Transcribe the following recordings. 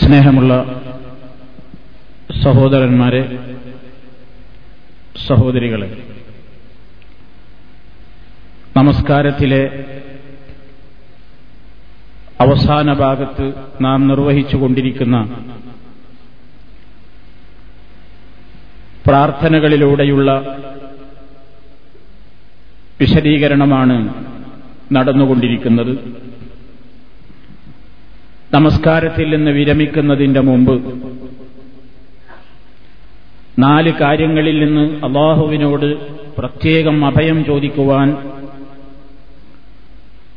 സ്നേഹമുള്ള സഹോദരന്മാരെ സഹോദരികളെ നമസ്കാരത്തിലെ അവസാന ഭാഗത്ത് നാം നിർവഹിച്ചുകൊണ്ടിരിക്കുന്ന പ്രാർത്ഥനകളിലൂടെയുള്ള വിശദീകരണമാണ് നടന്നുകൊണ്ടിരിക്കുന്നത്. നമസ്കാരത്തിൽ നിന്ന് വിരമിക്കുന്നതിന്റെ മുമ്പ് നാല് കാര്യങ്ങളിൽ നിന്ന് അള്ളാഹുവിനോട് പ്രത്യേകം അഭയം ചോദിക്കുവാൻ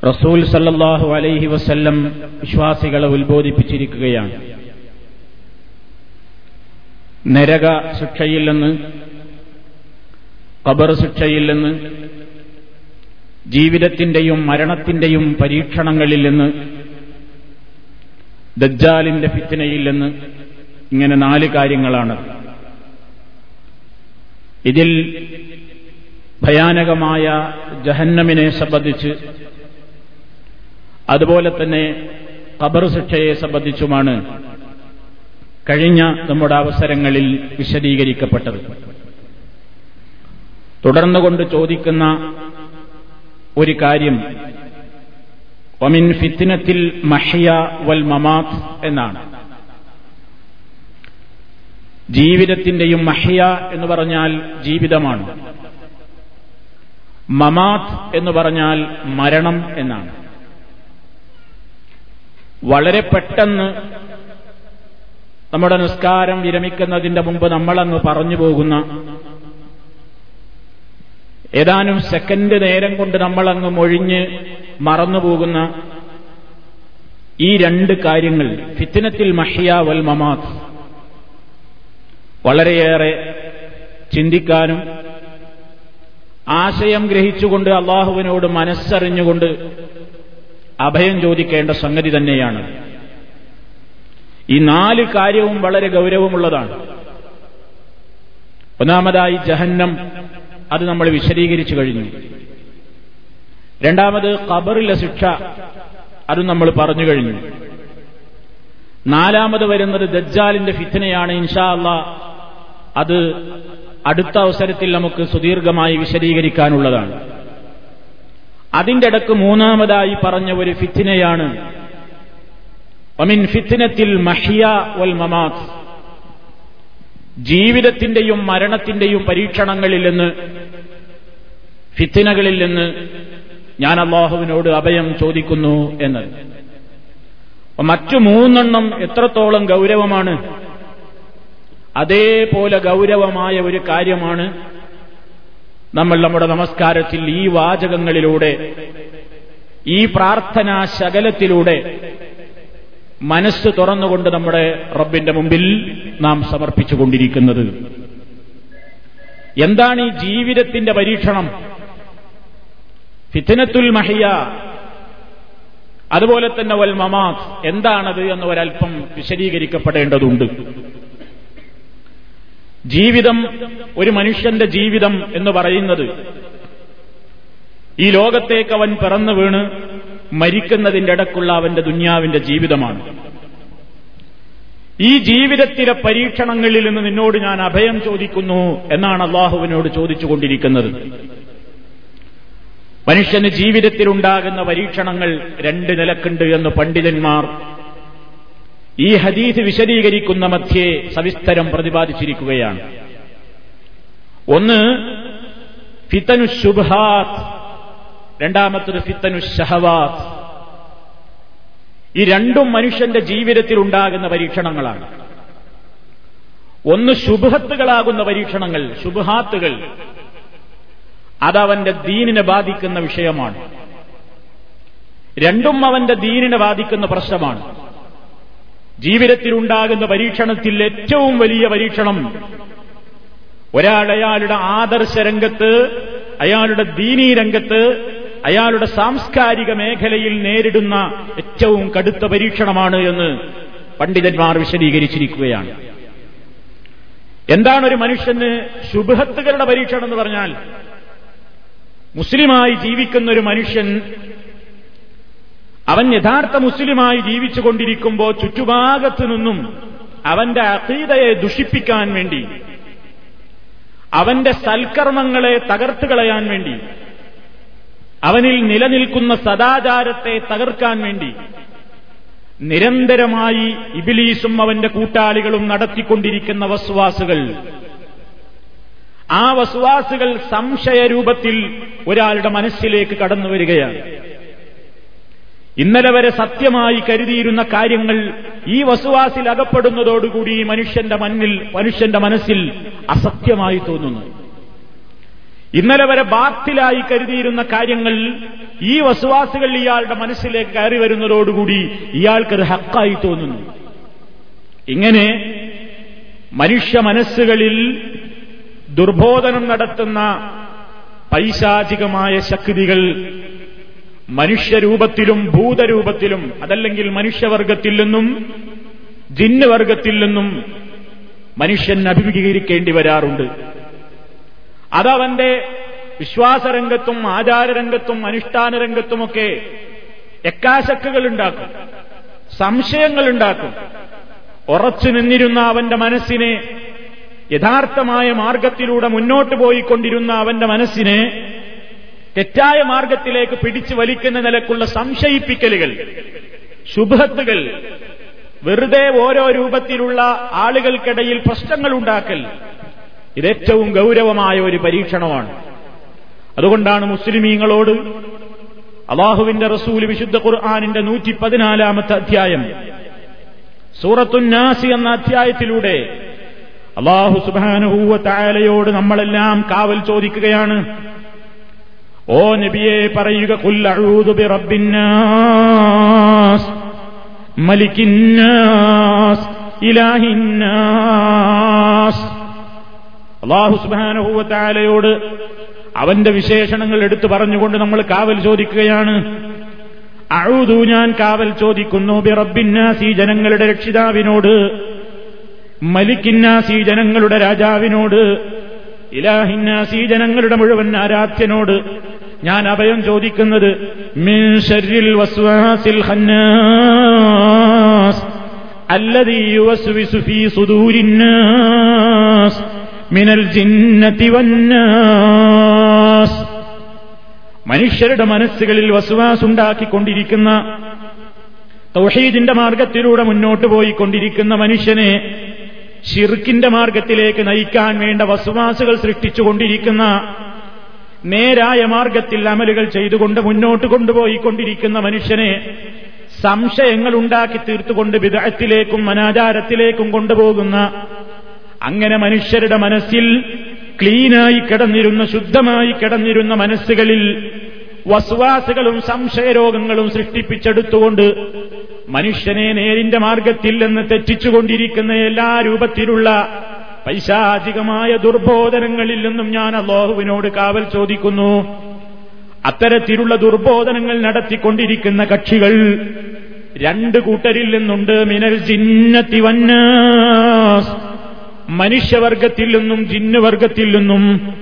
റസൂൽ സല്ലാഹു അലൈഹി വസല്ലം വിശ്വാസികളെ ഉത്ബോധിപ്പിച്ചിരിക്കുകയാണ്. നരക ശിക്ഷയിൽ നിന്ന് കബർ ശിക്ഷയിൽ നിന്ന് ജീവിതത്തിന്റെയും മരണത്തിന്റെയും പരീക്ഷണങ്ങളിൽ നിന്ന് ദജ്ജാലിന്റെ ഫിത്തിനയിൽ നിന്ന് ഇങ്ങനെ നാല് കാര്യങ്ങളാണ്. ഇതിൽ ഭയാനകമായ ജഹന്നമിനെ സംബന്ധിച്ച് അതുപോലെ തന്നെ ഖബർ ശിക്ഷയെ സംബന്ധിച്ചുമാണ് കഴിഞ്ഞ നമ്മുടെ അവസരങ്ങളിൽ വിശദീകരിക്കപ്പെട്ടത്. തുടർന്നുകൊണ്ട് ചോദിക്കുന്ന ഒരു കാര്യം ഒമിൻ ഫിത്തിനത്തിൽ മഹിയ വൽ മമാത്ത് എന്നാണ്. ജീവിതത്തിന്റെയും മഹിയ എന്ന് പറഞ്ഞാൽ ജീവിതമാണ്. മമാത്ത് എന്ന് പറഞ്ഞാൽ മരണം എന്നാണ്. വളരെ പെട്ടെന്ന് നമ്മുടെ നിസ്കാരം വിരമിക്കുന്നതിന്റെ മുമ്പ് നമ്മളങ്ങ് പറഞ്ഞു പോകുന്ന ഏതാനും സെക്കൻഡ് നേരം കൊണ്ട് നമ്മളങ്ങ് മൊഴിഞ്ഞ് മറന്നുപോകുന്ന ഈ രണ്ട് കാര്യങ്ങൾ ഫിത്തിനത്തിൽ മഹിയ വൽ മമാത് വളരെയേറെ ചിന്തിക്കാനും ആശയം ഗ്രഹിച്ചുകൊണ്ട് അള്ളാഹുവിനോട് മനസ്സറിഞ്ഞുകൊണ്ട് അഭയം ചോദിക്കേണ്ട സംഗതി തന്നെയാണ്. ഈ നാല് കാര്യവും വളരെ ഗൗരവമുള്ളതാണ്. ഒന്നാമതായി ജഹന്നം അത് നമ്മൾ വിശദീകരിച്ചു കഴിഞ്ഞു. രണ്ടാമത് ഖബറിലെ ശിക്ഷ. അതും നമ്മൾ പറഞ്ഞു കഴിഞ്ഞു. നാലാമത് വരുന്നത് ദജ്ജാലിന്റെ ഫിത്തനയാണ് ഇൻഷാ അള്ളാ അത് അടുത്ത അവസരത്തിൽ നമുക്ക് സുദീർഘമായി വിശദീകരിക്കാനുള്ളതാണ്. അതിന്റെ ഇടയ്ക്ക് മൂന്നാമതായി പറഞ്ഞ ഒരു ഫിത്തിനയാണ് ഒമിൻ ഫിത്തിനത്തിൽ മഹിയ വൽ മമാത് ജീവിതത്തിന്റെയും മരണത്തിന്റെയും പരീക്ഷണങ്ങളിൽ നിന്ന് ഫിത്തിനകളിൽ നിന്ന് ഞാൻ അള്ളാഹുവിനോട് അഭയം ചോദിക്കുന്നു എന്ന്. മറ്റു മൂന്നെണ്ണം എത്രത്തോളം ഗൗരവമാണ്? അതേപോലെ ഗൗരവമായ ഒരു കാര്യമാണ് നമ്മൾ നമ്മുടെ നമസ്കാരത്തിൽ ഈ വാചകങ്ങളിലൂടെ ഈ പ്രാർത്ഥനാ ശകലത്തിലൂടെ മനസ്സ് തുറന്നുകൊണ്ട് നമ്മുടെ റബ്ബിന്റെ മുമ്പിൽ നാം സമർപ്പിച്ചുകൊണ്ടിരിക്കുന്നത്. എന്താണ് ഈ ജീവിതത്തിന്റെ പരീക്ഷണം? ഫിത്തിനത്തുൽ മഹിയ. അതുപോലെ തന്നെ വൽ മമാത് എന്താണത് എന്ന് ഒരൽപ്പം വിശദീകരിക്കപ്പെടേണ്ടതുണ്ട്. ജീവിതം ഒരു മനുഷ്യന്റെ ജീവിതം എന്ന് പറയുന്നത് ഈ ലോകത്തേക്ക് അവൻ പിറന്നു വീണ് മരിക്കുന്നതിന്റെ ഇടക്കുള്ള അവന്റെ ദുന്യാവിന്റെ ജീവിതമാണ്. ഈ ജീവിതത്തിലെ പരീക്ഷണങ്ങളിൽ നിന്ന് നിന്നോട് ഞാൻ അഭയം ചോദിക്കുന്നു എന്നാണ് അള്ളാഹുവിനോട് ചോദിച്ചുകൊണ്ടിരിക്കുന്നത്. മനുഷ്യന് ജീവിതത്തിലുണ്ടാകുന്ന പരീക്ഷണങ്ങൾ രണ്ട് നിലക്കുണ്ട് എന്ന് പണ്ഡിതന്മാർ ഈ ഹദീസ് വിശദീകരിക്കുന്ന മധ്യേ സവിസ്തരം പ്രതിപാദിച്ചിരിക്കുകയാണ്. ഒന്ന് ഫിത്തനു ശുഭാത് രണ്ടാമത്തത് ഫിത്തനു ഷഹവാത് ഈ രണ്ടും മനുഷ്യന്റെ ജീവിതത്തിൽ ഉണ്ടാകുന്ന പരീക്ഷണങ്ങളാണ്. ഒന്ന് ശുഭത്തുകളാകുന്ന പരീക്ഷണങ്ങൾ ശുഭാത്തുകൾ അതവന്റെ ദീനിനെ ബാധിക്കുന്ന വിഷയമാണ്. രണ്ടും അവന്റെ ദീനിനെ ബാധിക്കുന്ന പ്രശ്നമാണ്. ജീവിതത്തിലുണ്ടാകുന്ന പരീക്ഷണത്തിൽ ഏറ്റവും വലിയ പരീക്ഷണം ഒരാൾ അയാളുടെ ആദർശ രംഗത്ത് അയാളുടെ ദീനീ രംഗത്ത് അയാളുടെ സാംസ്കാരിക മേഖലയിൽ നേരിടുന്ന ഏറ്റവും കടുത്ത പരീക്ഷണമാണ് എന്ന് പണ്ഡിതന്മാർ വിശദീകരിച്ചിരിക്കുകയാണ്. എന്താണ് ഒരു മനുഷ്യന് ശുഭഹത്തുകളുടെ പരീക്ഷണം എന്ന് പറഞ്ഞാൽ മുസ്ലിമായി ജീവിക്കുന്ന ഒരു മനുഷ്യൻ അവൻ യഥാർത്ഥ മുസ്ലിമായി ജീവിച്ചുകൊണ്ടിരിക്കുമ്പോൾ ചുറ്റുഭാഗത്തു നിന്നും അവന്റെ അതീതയെ ദുഷിപ്പിക്കാൻ വേണ്ടി അവന്റെ സൽക്കർമ്മങ്ങളെ തകർത്തു കളയാൻ വേണ്ടി അവനിൽ നിലനിൽക്കുന്ന സദാചാരത്തെ തകർക്കാൻ വേണ്ടി നിരന്തരമായി ഇബിലീസും അവന്റെ കൂട്ടാളികളും നടത്തിക്കൊണ്ടിരിക്കുന്ന വസ്വാസുകൾ. ആ വസ്വാസുകൾ സംശയരൂപത്തിൽ ഒരാളുടെ മനസ്സിലേക്ക് കടന്നു വരികയാണ്. ഇന്നലെ വരെ സത്യമായി കരുതിയിരുന്ന കാര്യങ്ങൾ ഈ വസുവാസിൽ അകപ്പെടുന്നതോടുകൂടി മനുഷ്യന്റെ മണ്ണിൽ മനുഷ്യന്റെ മനസ്സിൽ അസത്യമായി തോന്നുന്നു. ഇന്നലെ വരെ ബാത്തിലായി കരുതിയിരുന്ന കാര്യങ്ങൾ ഈ വസുവാസുകൾ ഇയാളുടെ മനസ്സിലേക്ക് കയറി വരുന്നതോടുകൂടി ഇയാൾക്കത് ഹക്കായി തോന്നുന്നു. ഇങ്ങനെ മനുഷ്യ മനസ്സുകളിൽ ദുർബോധനം നടത്തുന്ന പൈശാചികമായ ശക്തികൾ മനുഷ്യരൂപത്തിലും ഭൂതരൂപത്തിലും അതല്ലെങ്കിൽ മനുഷ്യവർഗത്തിൽ നിന്നും ജിന്നുവർഗത്തിൽ നിന്നും മനുഷ്യൻ അഭിമുഖീകരിക്കേണ്ടി വരാറുണ്ട്. അതവന്റെ വിശ്വാസരംഗത്തും ആചാരരംഗത്തും അനുഷ്ഠാന രംഗത്തുമൊക്കെ എക്കാശക്കുകൾ ഉണ്ടാക്കും സംശയങ്ങൾ ഉണ്ടാക്കും ഉറച്ചു നിന്നിരുന്ന അവന്റെ മനസ്സിനെ യഥാർത്ഥമായ മാർഗത്തിലൂടെ മുന്നോട്ട് പോയിക്കൊണ്ടിരുന്ന അവന്റെ മനസ്സിനെ തെറ്റായ മാർഗത്തിലേക്ക് പിടിച്ചു വലിക്കുന്ന നിലക്കുള്ള സംശയിപ്പിക്കലുകൾ ശുഭത്തുകൾ വെറുതെ ഓരോ രൂപത്തിലുള്ള ആളുകൾക്കിടയിൽ പ്രശ്നങ്ങൾ ഉണ്ടാക്കൽ ഇതേറ്റവും ഗൗരവമായ ഒരു പരീക്ഷണമാണ്. അതുകൊണ്ടാണ് മുസ്ലിമീങ്ങളോട് അള്ളാഹുവിന്റെ റസൂൽ വിശുദ്ധ ഖുർആാനിന്റെ നൂറ്റി പതിനാലാമത്തെ അധ്യായം സൂറത്തുന്നാസി എന്ന അധ്യായത്തിലൂടെ അള്ളാഹു സുബാനുഹൂവ തായാലയോട് നമ്മളെല്ലാം കാവൽ ചോദിക്കുകയാണ്. ഓ നബിയെ പറയുക കുല്ലഴൂതുബി റബ്ബിന്നാസ് മലിക്കിന്നാസ് ഇലാഹിന്നാസ് അള്ളാഹു സുബാനുഭൂവത്താലയോട് അവന്റെ വിശേഷണങ്ങൾ എടുത്തു പറഞ്ഞുകൊണ്ട് നമ്മൾ കാവൽ ചോദിക്കുകയാണ്. അഴുതു ഞാൻ കാവൽ ചോദിക്കുന്നു ബി റബ്ബിന്നാസ് ഈ ജനങ്ങളുടെ രക്ഷിതാവിനോട്. മലിക്കിന്നാസ് ജനങ്ങളുടെ രാജാവിനോട് ഇലാഹിന്നാസി ജനങ്ങളുടെ മുഴുവൻ ആരാധ്യനോട് ഞാൻ അഭയം ചോദിക്കുന്നത് മിൻ വസ്വാസിൽ യുവസ്വിസു ഫീ സുദൂരിന്നാസ് മിനൽ വന്നാസ്. മനുഷ്യരുടെ മനസ്സുകളിൽ വസുവാസുണ്ടാക്കിക്കൊണ്ടിരിക്കുന്ന തൗഹീദിന്റെ മാർഗത്തിലൂടെ മുന്നോട്ട് പോയിക്കൊണ്ടിരിക്കുന്ന മനുഷ്യനെ ഷിർക്കിന്റെ മാർഗത്തിലേക്ക് നയിക്കാൻ വേണ്ട വസുവാസുകൾ സൃഷ്ടിച്ചുകൊണ്ടിരിക്കുന്ന നേരായ മാർഗത്തിൽ അമലുകൾ ചെയ്തുകൊണ്ട് മുന്നോട്ട് കൊണ്ടുപോയിക്കൊണ്ടിരിക്കുന്ന മനുഷ്യനെ സംശയങ്ങൾ ഉണ്ടാക്കി തീർത്തുകൊണ്ട് വിദഗ്ധത്തിലേക്കും അനാചാരത്തിലേക്കും കൊണ്ടുപോകുന്ന അങ്ങനെ മനുഷ്യരുടെ മനസ്സിൽ ക്ലീനായി കിടന്നിരുന്ന ശുദ്ധമായി കിടന്നിരുന്ന മനസ്സുകളിൽ വസ്വാസുകളും സംശയരോഗങ്ങളും സൃഷ്ടിപ്പിച്ചെടുത്തുകൊണ്ട് മനുഷ്യനെ നേരിന്റെ മാർഗത്തിൽ നിന്ന് തെറ്റിച്ചുകൊണ്ടിരിക്കുന്ന എല്ലാ രൂപത്തിലുള്ള പൈശാചികമായ ദുർബോധനങ്ങളിൽ നിന്നും ഞാൻ അള്ളാഹുവിനോട് കാവൽ ചോദിക്കുന്നു. അത്തരത്തിലുള്ള ദുർബോധനങ്ങൾ നടത്തിക്കൊണ്ടിരിക്കുന്ന കക്ഷികൾ രണ്ട് കൂട്ടരിൽ നിന്നുണ്ട്. മിനൽ ജിന്നത്തി വന്നാസ്. മനുഷ്യവർഗത്തിൽ നിന്നും ജിന്നുവർഗത്തിൽ നിന്നും.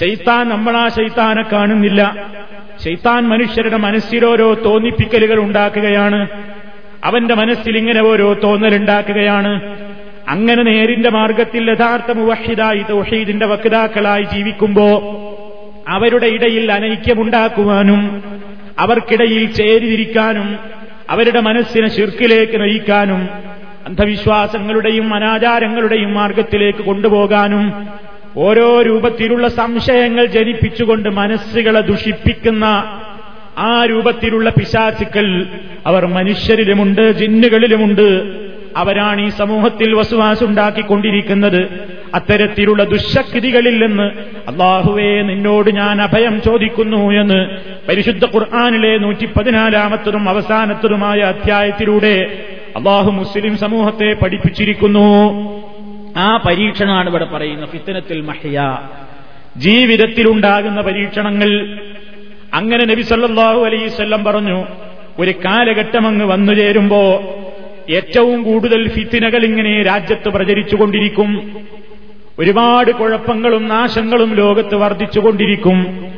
ശൈത്താൻ നമ്മളാ ശൈത്താനെ കാണുന്നില്ല. ശൈത്താൻ മനുഷ്യരുടെ മനസ്സിലോരോ തോന്നിപ്പിക്കലുകൾ ഉണ്ടാക്കുകയാണ്. അവന്റെ മനസ്സിൽ ഇങ്ങനെ ഓരോ തോന്നലുണ്ടാക്കുകയാണ്. അങ്ങനെ നേരിന്റെ മാർഗത്തിൽ യഥാർത്ഥ മുവഹിദായി തൗഹീദിന്റെ വക്താക്കളായി ജീവിക്കുമ്പോ അവരുടെ ഇടയിൽ അനൈക്യമുണ്ടാക്കുവാനും അവർക്കിടയിൽ ചേരിതിരിക്കാനും അവരുടെ മനസ്സിനെ ശിർക്കിലേക്ക് നയിക്കാനും അന്ധവിശ്വാസങ്ങളുടെയും അനാചാരങ്ങളുടെയും മാർഗത്തിലേക്ക് കൊണ്ടുപോകാനും ഓരോ രൂപത്തിലുള്ള സംശയങ്ങൾ ജനിപ്പിച്ചുകൊണ്ട് മനസ്സുകളെ ദുഷിപ്പിക്കുന്ന ആ രൂപത്തിലുള്ള പിശാചുക്കൾ അവർ മനുഷ്യരിലുമുണ്ട് ജിന്നുകളിലുമുണ്ട്. അവരാണ് ഈ സമൂഹത്തിൽ വസുവാസുണ്ടാക്കിക്കൊണ്ടിരിക്കുന്നത്. അത്തരത്തിലുള്ള ദുശക്തികളിൽ നിന്ന് അള്ളാഹുവേ നിന്നോട് ഞാൻ അഭയം ചോദിക്കുന്നു എന്ന് പരിശുദ്ധ ഖുർആാനിലെ നൂറ്റി പതിനാലാമത്തതും അവസാനത്തതുമായ അധ്യായത്തിലൂടെ അള്ളാഹു മുസ്ലിം സമൂഹത്തെ പഠിപ്പിച്ചിരിക്കുന്നു. ആ പരീക്ഷണമാണ് ഇവിടെ പറയുന്നത്. ഫിത്തനത്തിൽ മഹിയ. ജീവിതത്തിലുണ്ടാകുന്ന പരീക്ഷണങ്ങൾ അങ്ങനെ നബി സല്ലാഹു അലൈസ്വല്ലം പറഞ്ഞു ഒരു കാലഘട്ടം അങ്ങ് വന്നു ചേരുമ്പോ ഏറ്റവും കൂടുതൽ ഫിത്തിനകൾ ഇങ്ങനെ രാജ്യത്ത് പ്രചരിച്ചുകൊണ്ടിരിക്കും. ഒരുപാട് കുഴപ്പങ്ങളും നാശങ്ങളും ലോകത്ത് വർദ്ധിച്ചുകൊണ്ടിരിക്കും.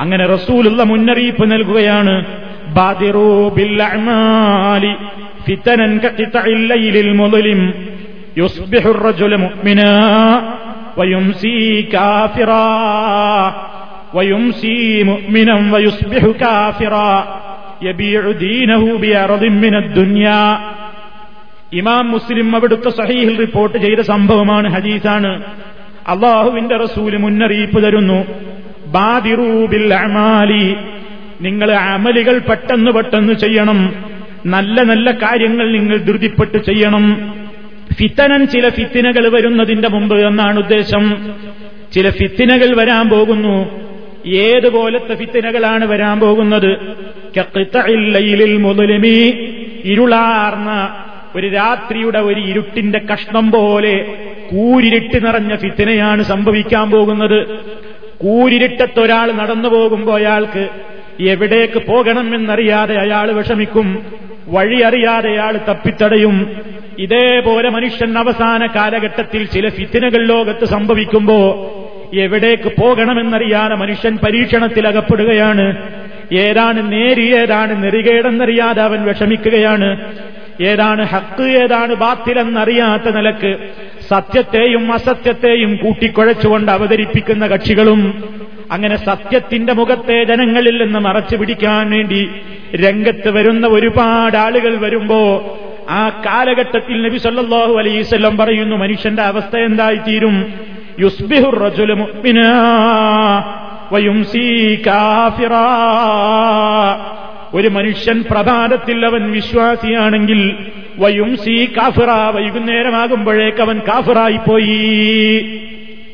അങ്ങനെ റസൂലുള്ള മുന്നറിയിപ്പ് നൽകുകയാണ് യുസ്ബിഹുർ മുഅ്മിനാ കാഫിറാ. ഇമാം മുസ്ലിം അവിടുത്തെ സഹീഹിൽ റിപ്പോർട്ട് ചെയ്ത സംഭവമാണ് ഹജീസാണ് അള്ളാഹുവിന്റെ റസൂൽ മുന്നറിയിപ്പ് തരുന്നു. ബാദിറൂബിൽ അമാലി നിങ്ങൾ അമലുകൾ പെട്ടെന്ന് പെട്ടെന്ന് ചെയ്യണം. നല്ല നല്ല കാര്യങ്ങൾ നിങ്ങൾ ധൃതിപ്പെട്ട് ചെയ്യണം. ഫിത്തനൻ ചില ഫിത്തിനകൾ വരുന്നതിന്റെ മുമ്പ് എന്നാണ് ഉദ്ദേശം. ചില ഫിത്തിനകൾ വരാൻ പോകുന്നു. ഏതുപോലത്തെ ഫിത്തിനകളാണ് വരാൻ പോകുന്നത്? മുതലിമി ഇരുളാർന്ന ഒരു രാത്രിയുടെ ഒരു ഇരുട്ടിന്റെ കഷ്ണം പോലെ കൂരിരുട്ട് നിറഞ്ഞ ഫിത്തിനയാണ് സംഭവിക്കാൻ പോകുന്നത്. കൂരിരുട്ടത്തൊരാൾ നടന്നു പോകുമ്പോൾ അയാൾക്ക് എവിടേക്ക് പോകണമെന്നറിയാതെ അയാൾ വിഷമിക്കും. വഴി അറിയാതെ അയാൾ തപ്പിത്തടയും. ഇതേപോലെ മനുഷ്യൻ അവസാന കാലഘട്ടത്തിൽ ചില ഫിത്തിനകൾ ലോകത്ത് സംഭവിക്കുമ്പോ എവിടേക്ക് പോകണമെന്നറിയാതെ മനുഷ്യൻ പരീക്ഷണത്തിൽ അകപ്പെടുകയാണ് ഏതാണ് നേരി ഏതാണ് നെറികേടെന്നറിയാതെ അവൻ വിഷമിക്കുകയാണ്. ഏതാണ് ഹക്ക് ഏതാണ് ബാത്തിലെന്നറിയാത്ത നിലയ്ക്ക് സത്യത്തെയും അസത്യത്തെയും കൂട്ടിക്കുഴച്ചുകൊണ്ട് അവതരിപ്പിക്കുന്ന കക്ഷികളും അങ്ങനെ സത്യത്തിന്റെ മുഖത്തെ ജനങ്ങളിൽ നിന്ന് മറച്ചു പിടിക്കാൻ വേണ്ടി രംഗത്ത് വരുന്ന ഒരുപാട് ആളുകൾ വരുമ്പോ ആ കാലഘട്ടത്തിൽ നബി സല്ലാഹു അലൈസ് പറയുന്നു മനുഷ്യന്റെ അവസ്ഥ എന്തായിത്തീരും? യുസ്ബിഹു റജുലു ഒരു മനുഷ്യൻ പ്രഭാതത്തിൽ അവൻ വിശ്വാസിയാണെങ്കിൽ വയുംസി കാഫിറ വൈകുന്നേരമാകുമ്പോഴേക്ക് അവൻ കാഫിറായി പോയി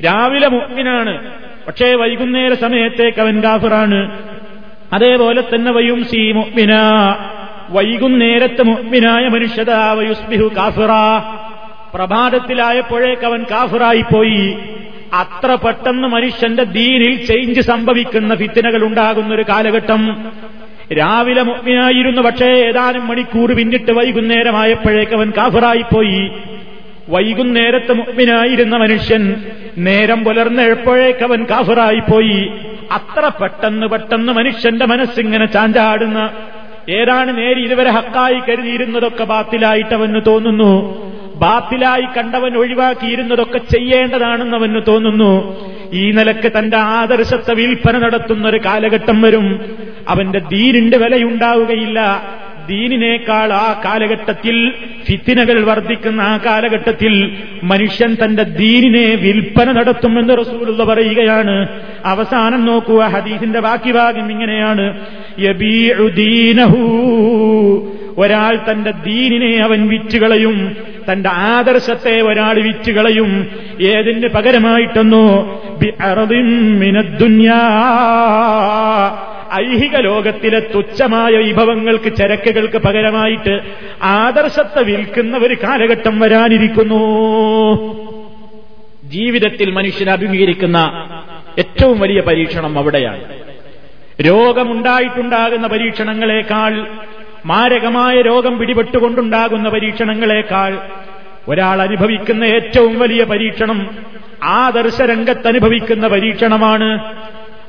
രാവിലെ മുഗ്മിനാണ് പക്ഷേ വൈകുന്നേര സമയത്തേക്ക് അവൻ കാഫിറാണ്. അതേപോലെ തന്നെ വയുംസി മുഗ്മിന വൈകുന്നേരത്തെ മുഗ്മിനായ മനുഷ്യത വയുസ്ബിഹു കാഫിറ. പ്രഭാതത്തിലായപ്പോഴേക്ക് അവൻ കാഫിറായി പോയി അത്ര പെട്ടെന്ന് മനുഷ്യന്റെ ദീനിൽ ചേഞ്ച് സംഭവിക്കുന്ന ഫിത്തിനകൾ ഉണ്ടാകുന്ന ഒരു കാലഘട്ടം. രാവിലെ മുഗ്നായിരുന്നു പക്ഷേ ഏതാനും മണിക്കൂർ പിന്നിട്ട് വൈകുന്നേരമായപ്പോഴേക്ക് അവൻ കാഫിറായിപ്പോയി. വൈകുന്നേരത്ത് മുഗ്മിനായിരുന്ന മനുഷ്യൻ നേരം പുലർന്നെപ്പോഴേക്ക് അവൻ കാഫിറായിപ്പോയി. അത്ര പെട്ടെന്ന് പെട്ടെന്ന് മനുഷ്യന്റെ മനസ്സിങ്ങനെ ചാഞ്ചാടുന്ന ഏതാണ് നേരി ഇതുവരെ ഹക്കായി കരുതിയിരുന്നതൊക്കെ ബാത്തിലായിട്ട് അവന് തോന്നുന്നു. ബാത്തിലായി കണ്ടവൻ ഒഴിവാക്കിയിരുന്നതൊക്കെ ചെയ്യേണ്ടതാണെന്ന് അവന് തോന്നുന്നു. ഈ നിലയ്ക്ക് തന്റെ ആദർശത്തെ വിൽപ്പന നടത്തുന്ന ഒരു കാലഘട്ടം വരും. അവന്റെ ദീനിന്റെ വിലയുണ്ടാവുകയില്ല. ദീനിനേക്കാൾ ആ കാലഘട്ടത്തിൽ ഫിത്തിനകൾ വർദ്ധിക്കുന്ന ആ കാലഘട്ടത്തിൽ മനുഷ്യൻ തന്റെ ദീനിനെ വിൽപ്പന നടത്തുമെന്ന് റസൂലുള്ള പറയുകയാണ്. അവസാനം നോക്കുക ഹദീസിന്റെ ബാക്കി ഭാഗം ഇങ്ങനെയാണ്. ഒരാൾ തന്റെ ദീനിനെ അവൻ വിറ്റുകളയും തന്റെ ആദർശത്തെ ഒരാൾ വിറ്റുകളയും ഏതിന് പകരമായിട്ടെന്നോ? ഐഹിക ലോകത്തിലെ തുച്ഛമായ വിഭവങ്ങൾക്ക് ചരക്കുകൾക്ക് പകരമായിട്ട് ആദർശത്തെ വിൽക്കുന്ന ഒരു കാലഘട്ടം വരാനിരിക്കുന്നു. ജീവിതത്തിൽ മനുഷ്യൻ അഭിമുഖീകരിക്കുന്ന ഏറ്റവും വലിയ പരീക്ഷണം അവിടെയാണ്. രോഗമുണ്ടായിട്ടുണ്ടാകുന്ന പരീക്ഷണങ്ങളെക്കാൾ മാരകമായ രോഗം പിടിപെട്ടുകൊണ്ടുണ്ടാകുന്ന പരീക്ഷണങ്ങളെക്കാൾ ഒരാൾ അനുഭവിക്കുന്ന ഏറ്റവും വലിയ പരീക്ഷണം ആദർശരംഗത്ത് അനുഭവിക്കുന്ന പരീക്ഷണമാണ്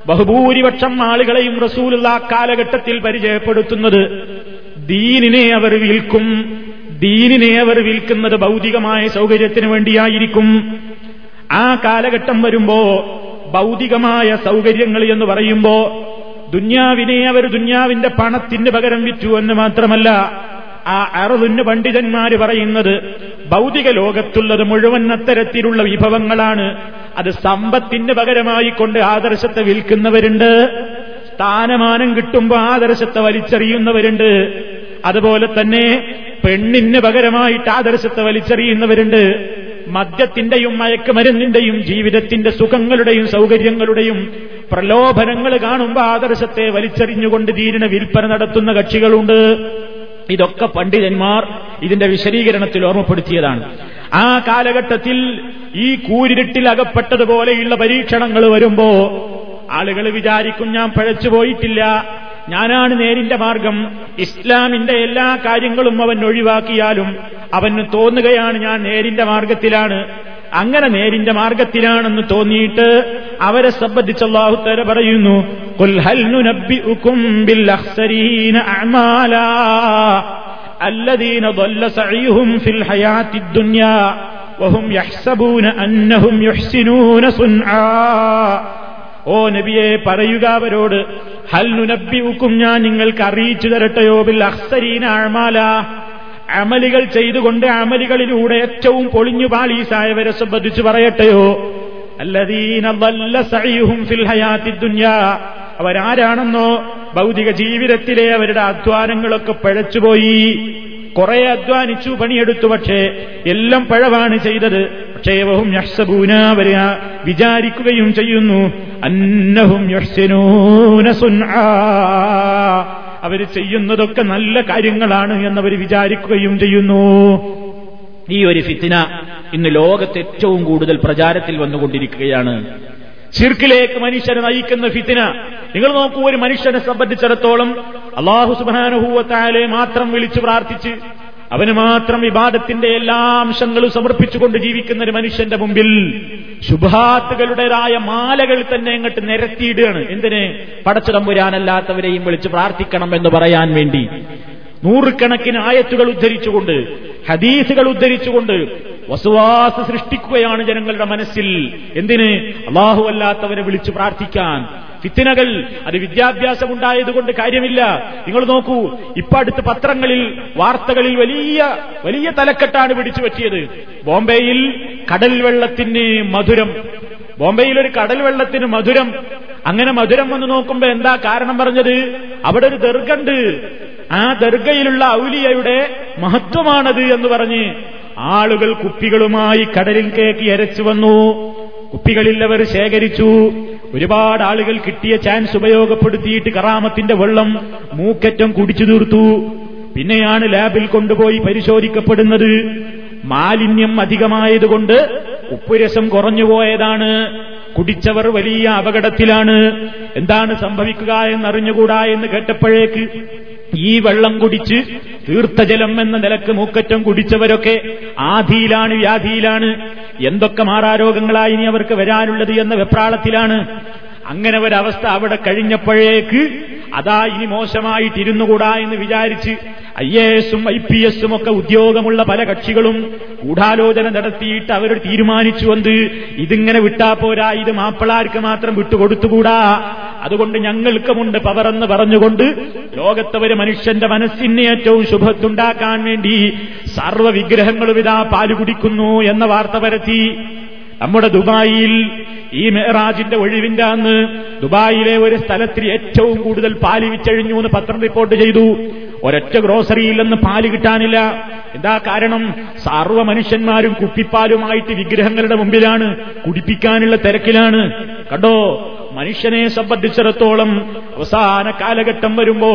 ബഹുഭൂരിപക്ഷം ആളുകളെയും റസൂലുള്ള കാലഘട്ടത്തിൽ പരിചയപ്പെടുത്തുന്നത് ദീനിനെ അവർ വിൽക്കും. ദീനിനെ അവർ വിൽക്കുന്നത് ഭൗതികമായ സൗകര്യത്തിന് വേണ്ടിയായിരിക്കും. ആ കാലഘട്ടം വരുമ്പോ ഭൗതികമായ സൗകര്യങ്ങൾ എന്ന് പറയുമ്പോ ദുന്യാവിനെ അവർ ദുന്യാവിന്റെ പണത്തിന് പകരം വിറ്റു എന്ന് മാത്രമല്ല ആ അറുതിന് പണ്ഡിതന്മാര് പറയുന്നത് ഭൗതിക ലോകത്തുള്ളത് മുഴുവൻ അത്തരത്തിലുള്ള വിഭവങ്ങളാണ്. അത് സമ്പത്തിന് പകരമായി കൊണ്ട് ആദർശത്തെ വിൽക്കുന്നവരുണ്ട്. സ്ഥാനമാനം കിട്ടുമ്പോൾ ആദർശത്തെ വലിച്ചെറിയുന്നവരുണ്ട്. അതുപോലെ തന്നെ പെണ്ണിന് പകരമായിട്ട് ആദർശത്തെ വലിച്ചെറിയുന്നവരുണ്ട്. മദ്യത്തിന്റെയും മയക്കുമരുന്നിന്റെയും ജീവിതത്തിന്റെ സുഖങ്ങളുടെയും സൗകര്യങ്ങളുടെയും പ്രലോഭനങ്ങൾ കാണുമ്പോൾ ആദർശത്തെ വലിച്ചെറിഞ്ഞുകൊണ്ട് തീരിന് വിൽപ്പന നടത്തുന്ന കക്ഷികളുണ്ട്. ഇതൊക്കെ പണ്ഡിതന്മാർ ഇതിന്റെ വിശദീകരണത്തിൽ ഓർമ്മപ്പെടുത്തിയതാണ്. ആ കാലഘട്ടത്തിൽ ഈ കൂരിരുട്ടിൽ അകപ്പെട്ടതുപോലെയുള്ള പരീക്ഷണങ്ങൾ വരുമ്പോ ആളുകൾ വിചാരിക്കും ഞാൻ പഴച്ചു പോയിട്ടില്ല. ഞാനാണ് നേരിന്റെ മാർഗം. ഇസ്ലാമിന്റെ എല്ലാ കാര്യങ്ങളും അവൻ ഒഴിവാക്കിയാലും അവന് തോന്നുകയാണ് ഞാൻ നേരിന്റെ മാർഗത്തിലാണ്. അങ്ങനെ നേരിന്റെ മാർഗത്തിലാണെന്ന് തോന്നിയിട്ട് അവരെ സംബന്ധിച്ച് അള്ളാഹുത്തര പറയുന്നു الذين ഓ നബിയെ പറയുക അവരോട് ഹൽ നുനബിക്കും ഞാൻ നിങ്ങൾക്ക് അറിയിച്ചു തരട്ടെയോ? ബിൽ അഹ്സരീന അഴ്മാല അമലുകൾ ചെയ്തുകൊണ്ട് അമലുകളിലൂടെ ഏറ്റവും പൊളിഞ്ഞു പാളീസായവരെ സംബന്ധിച്ച് പറയട്ടെയോ? അവരാരാണെന്നോ? ഭൗതിക ജീവിതത്തിലെ അവരുടെ അധ്വാനങ്ങളൊക്കെ പഴച്ചുപോയി. കുറെ അധ്വാനിച്ചു പണിയെടുത്തു പക്ഷേ എല്ലാം പഴവാണ് ചെയ്തത്. പക്ഷേ വഹും യഹ്സബൂന അവർ വിചാരിക്കുകയും ചെയ്യുന്നു. അന്നഹും യഹ്സിനൂന സുൻആ. അവർ ചെയ്യുന്നതൊക്കെ നല്ല കാര്യങ്ങളാണ് എന്നവർ വിചാരിക്കുകയും ചെയ്യുന്നു. ഈ ഒരു ഫിത്തിന ഇന്ന് ലോകത്ത് ഏറ്റവും കൂടുതൽ പ്രചാരത്തിൽ വന്നുകൊണ്ടിരിക്കുകയാണ്. ചിർക്കിലേക്ക് മനുഷ്യനെ നയിക്കുന്ന ഫിത്തിന. നിങ്ങൾ നോക്കൂ ഒരു മനുഷ്യനെ സംബന്ധിച്ചിടത്തോളം അള്ളാഹു സുബാനുഭൂവത്താലെ മാത്രം വിളിച്ചു പ്രാർത്ഥിച്ച് അവന് മാത്രം വിവാദത്തിന്റെ എല്ലാ അംശങ്ങളും സമർപ്പിച്ചുകൊണ്ട് ജീവിക്കുന്ന ഒരു മനുഷ്യന്റെ മുമ്പിൽ ശുഭാത്തുകളുടേതായ മാലകൾ തന്നെ അങ്ങോട്ട് നിരത്തിയിടുകയാണ്. എന്തിന്? പടച്ചുതമ്പുരാനല്ലാത്തവരെയും വിളിച്ച് പ്രാർത്ഥിക്കണം എന്ന് പറയാൻ വേണ്ടി. നൂറുകണക്കിന് ആയത്തുകൾ ഉദ്ധരിച്ചുകൊണ്ട് ഹദീസുകൾ ഉദ്ധരിച്ചുകൊണ്ട് വസുവാസ് സൃഷ്ടിക്കുകയാണ് ജനങ്ങളുടെ മനസ്സിൽ. എന്തിന്? അള്ളാഹു അല്ലാത്തവരെ വിളിച്ചു പ്രാർത്ഥിക്കാൻ. ഫിത്തിനകൾ അത് വിദ്യാഭ്യാസം ഉണ്ടായതുകൊണ്ട് കാര്യമില്ല. നിങ്ങൾ നോക്കൂ ഇപ്പൊ അടുത്ത് പത്രങ്ങളിൽ വാർത്തകളിൽ വലിയ വലിയ തലക്കെട്ടാണ് പിടിച്ചു പറ്റിയത്. ബോംബെയിൽ കടൽ വെള്ളത്തിന് മധുരം. ബോംബെയിൽ ഒരു കടൽ വെള്ളത്തിന് മധുരം. അങ്ങനെ മധുരം വന്ന് നോക്കുമ്പോ എന്താ കാരണം പറഞ്ഞത്? അവിടെ ഒരു ദർഗണ്ട് ആ ദർഗയിലുള്ള ഔലിയയുടെ മഹത്വമാണത് എന്ന് പറഞ്ഞ് ആളുകൾ കുപ്പികളുമായി കടലിൽ കേക്ക് അരച്ചു വന്നു. കുപ്പികളില്ലവർ ശേഖരിച്ചു. ഒരുപാട് ആളുകൾ കിട്ടിയ ചാൻസ് ഉപയോഗപ്പെടുത്തിയിട്ട് കറാമത്തിന്റെ വെള്ളം മൂക്കറ്റം കുടിച്ചു തീർത്തു. പിന്നെയാണ് ലാബിൽ കൊണ്ടുപോയി പരിശോധിക്കപ്പെടുന്നത്. മാലിന്യം അധികമായതുകൊണ്ട് ഉപ്പുരസം കുറഞ്ഞുപോയതാണ് കുടിച്ചവർ വലിയ അപകടത്തിലാണ്. എന്താണ് സംഭവിക്കുക എന്നറിഞ്ഞുകൂടാ എന്ന് കേട്ടപ്പോഴേക്ക് ഈ വെള്ളം കുടിച്ച് തീർത്ഥജലം എന്ന നിലയ്ക്ക് മൂക്കറ്റം കുടിച്ചവരൊക്കെ ആധിയിലാണ് വ്യാധിയിലാണ്. എന്തൊക്കെ മാറാരോഗങ്ങളായി ഇനി അവർക്ക് വരാനുള്ളത് എന്ന വെപ്രാളത്തിലാണ്. അങ്ങനെ ഒരവസ്ഥ അവിടെ കഴിഞ്ഞപ്പോഴേക്ക് അതാ ഇനി മോശമായിട്ടിരുന്നുകൂടാ എന്ന് വിചാരിച്ച് ഐ എ എസും ഐ പി എസും ഒക്കെ ഉദ്യോഗമുള്ള പല കക്ഷികളും ഗൂഢാലോചന നടത്തിയിട്ട് അവർ തീരുമാനിച്ചു വന്ന് ഇതിങ്ങനെ വിട്ടാ പോരാ ഇത് മാപ്പിളാർക്ക് മാത്രം വിട്ടുകൊടുത്തുകൂടാ. അതുകൊണ്ട് ഞങ്ങൾക്കുമുണ്ട് പവറെന്ന് പറഞ്ഞുകൊണ്ട് ലോകത്തവര് മനുഷ്യന്റെ മനസ്സിന് ഏറ്റവും ശുഭത്തുണ്ടാക്കാൻ വേണ്ടി സർവവിഗ്രഹങ്ങളും ഇതാ പാൽ കുടിക്കുന്നു എന്ന വാർത്ത പരത്തി. നമ്മുടെ ദുബായിൽ ഈ മെഹറാജിന്റെ ഒഴിവിന്റെ അന്ന് ദുബായിലെ ഒരു സ്ഥലത്തിൽ ഏറ്റവും കൂടുതൽ പാൽ വിറ്റഴിഞ്ഞു എന്ന് പത്രം റിപ്പോർട്ട് ചെയ്തു. ഒരൊറ്റ ഗ്രോസറിയിൽ നിന്ന് പാൽ കിട്ടാനില്ല. എന്താ കാരണം? സർവ മനുഷ്യന്മാരും കുപ്പിപ്പാലുമായിട്ട് വിഗ്രഹങ്ങളുടെ മുമ്പിലാണ് കുടിപ്പിക്കാനുള്ള തിരക്കിലാണ്. കണ്ടോ? മനുഷ്യനെ സംബന്ധിച്ചിടത്തോളം അവസാന കാലഘട്ടം വരുമ്പോ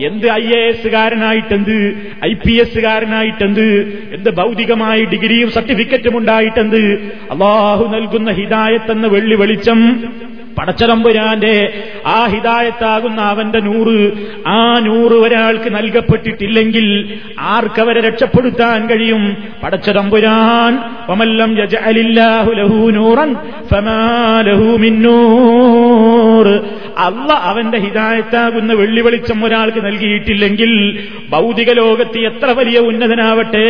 എന്ത് ഐ എ എസ്സുകാരനായിട്ടെന്ത് ഐ പി എസ്സുകാരനായിട്ടെന്ത് എന്ത് ഭൗതികമായി ഡിഗ്രിയും സർട്ടിഫിക്കറ്റും ഉണ്ടായിട്ടെന്ത് അള്ളാഹു നൽകുന്ന ഹിദായത്തെന്ന വെള്ളി വെളിച്ചം പടച്ചതമ്പുരാന്റെ ആ ഹിതായത്താകുന്ന അവന്റെ നൂറ് ആ നൂറ് ഒരാൾക്ക് നൽകപ്പെട്ടിട്ടില്ലെങ്കിൽ ആർക്കവരെ രക്ഷപ്പെടുത്താൻ കഴിയും? പടച്ചതമ്പുരാൻ ലഹു നൂറൻ അവന്റെ ഹിതായത്താകുന്ന വെള്ളി വെളിച്ചം ഒരാൾക്ക് നൽകിയിട്ടില്ലെങ്കിൽ ഭൗതിക ലോകത്ത് എത്ര വലിയ ഉന്നതനാവട്ടെ?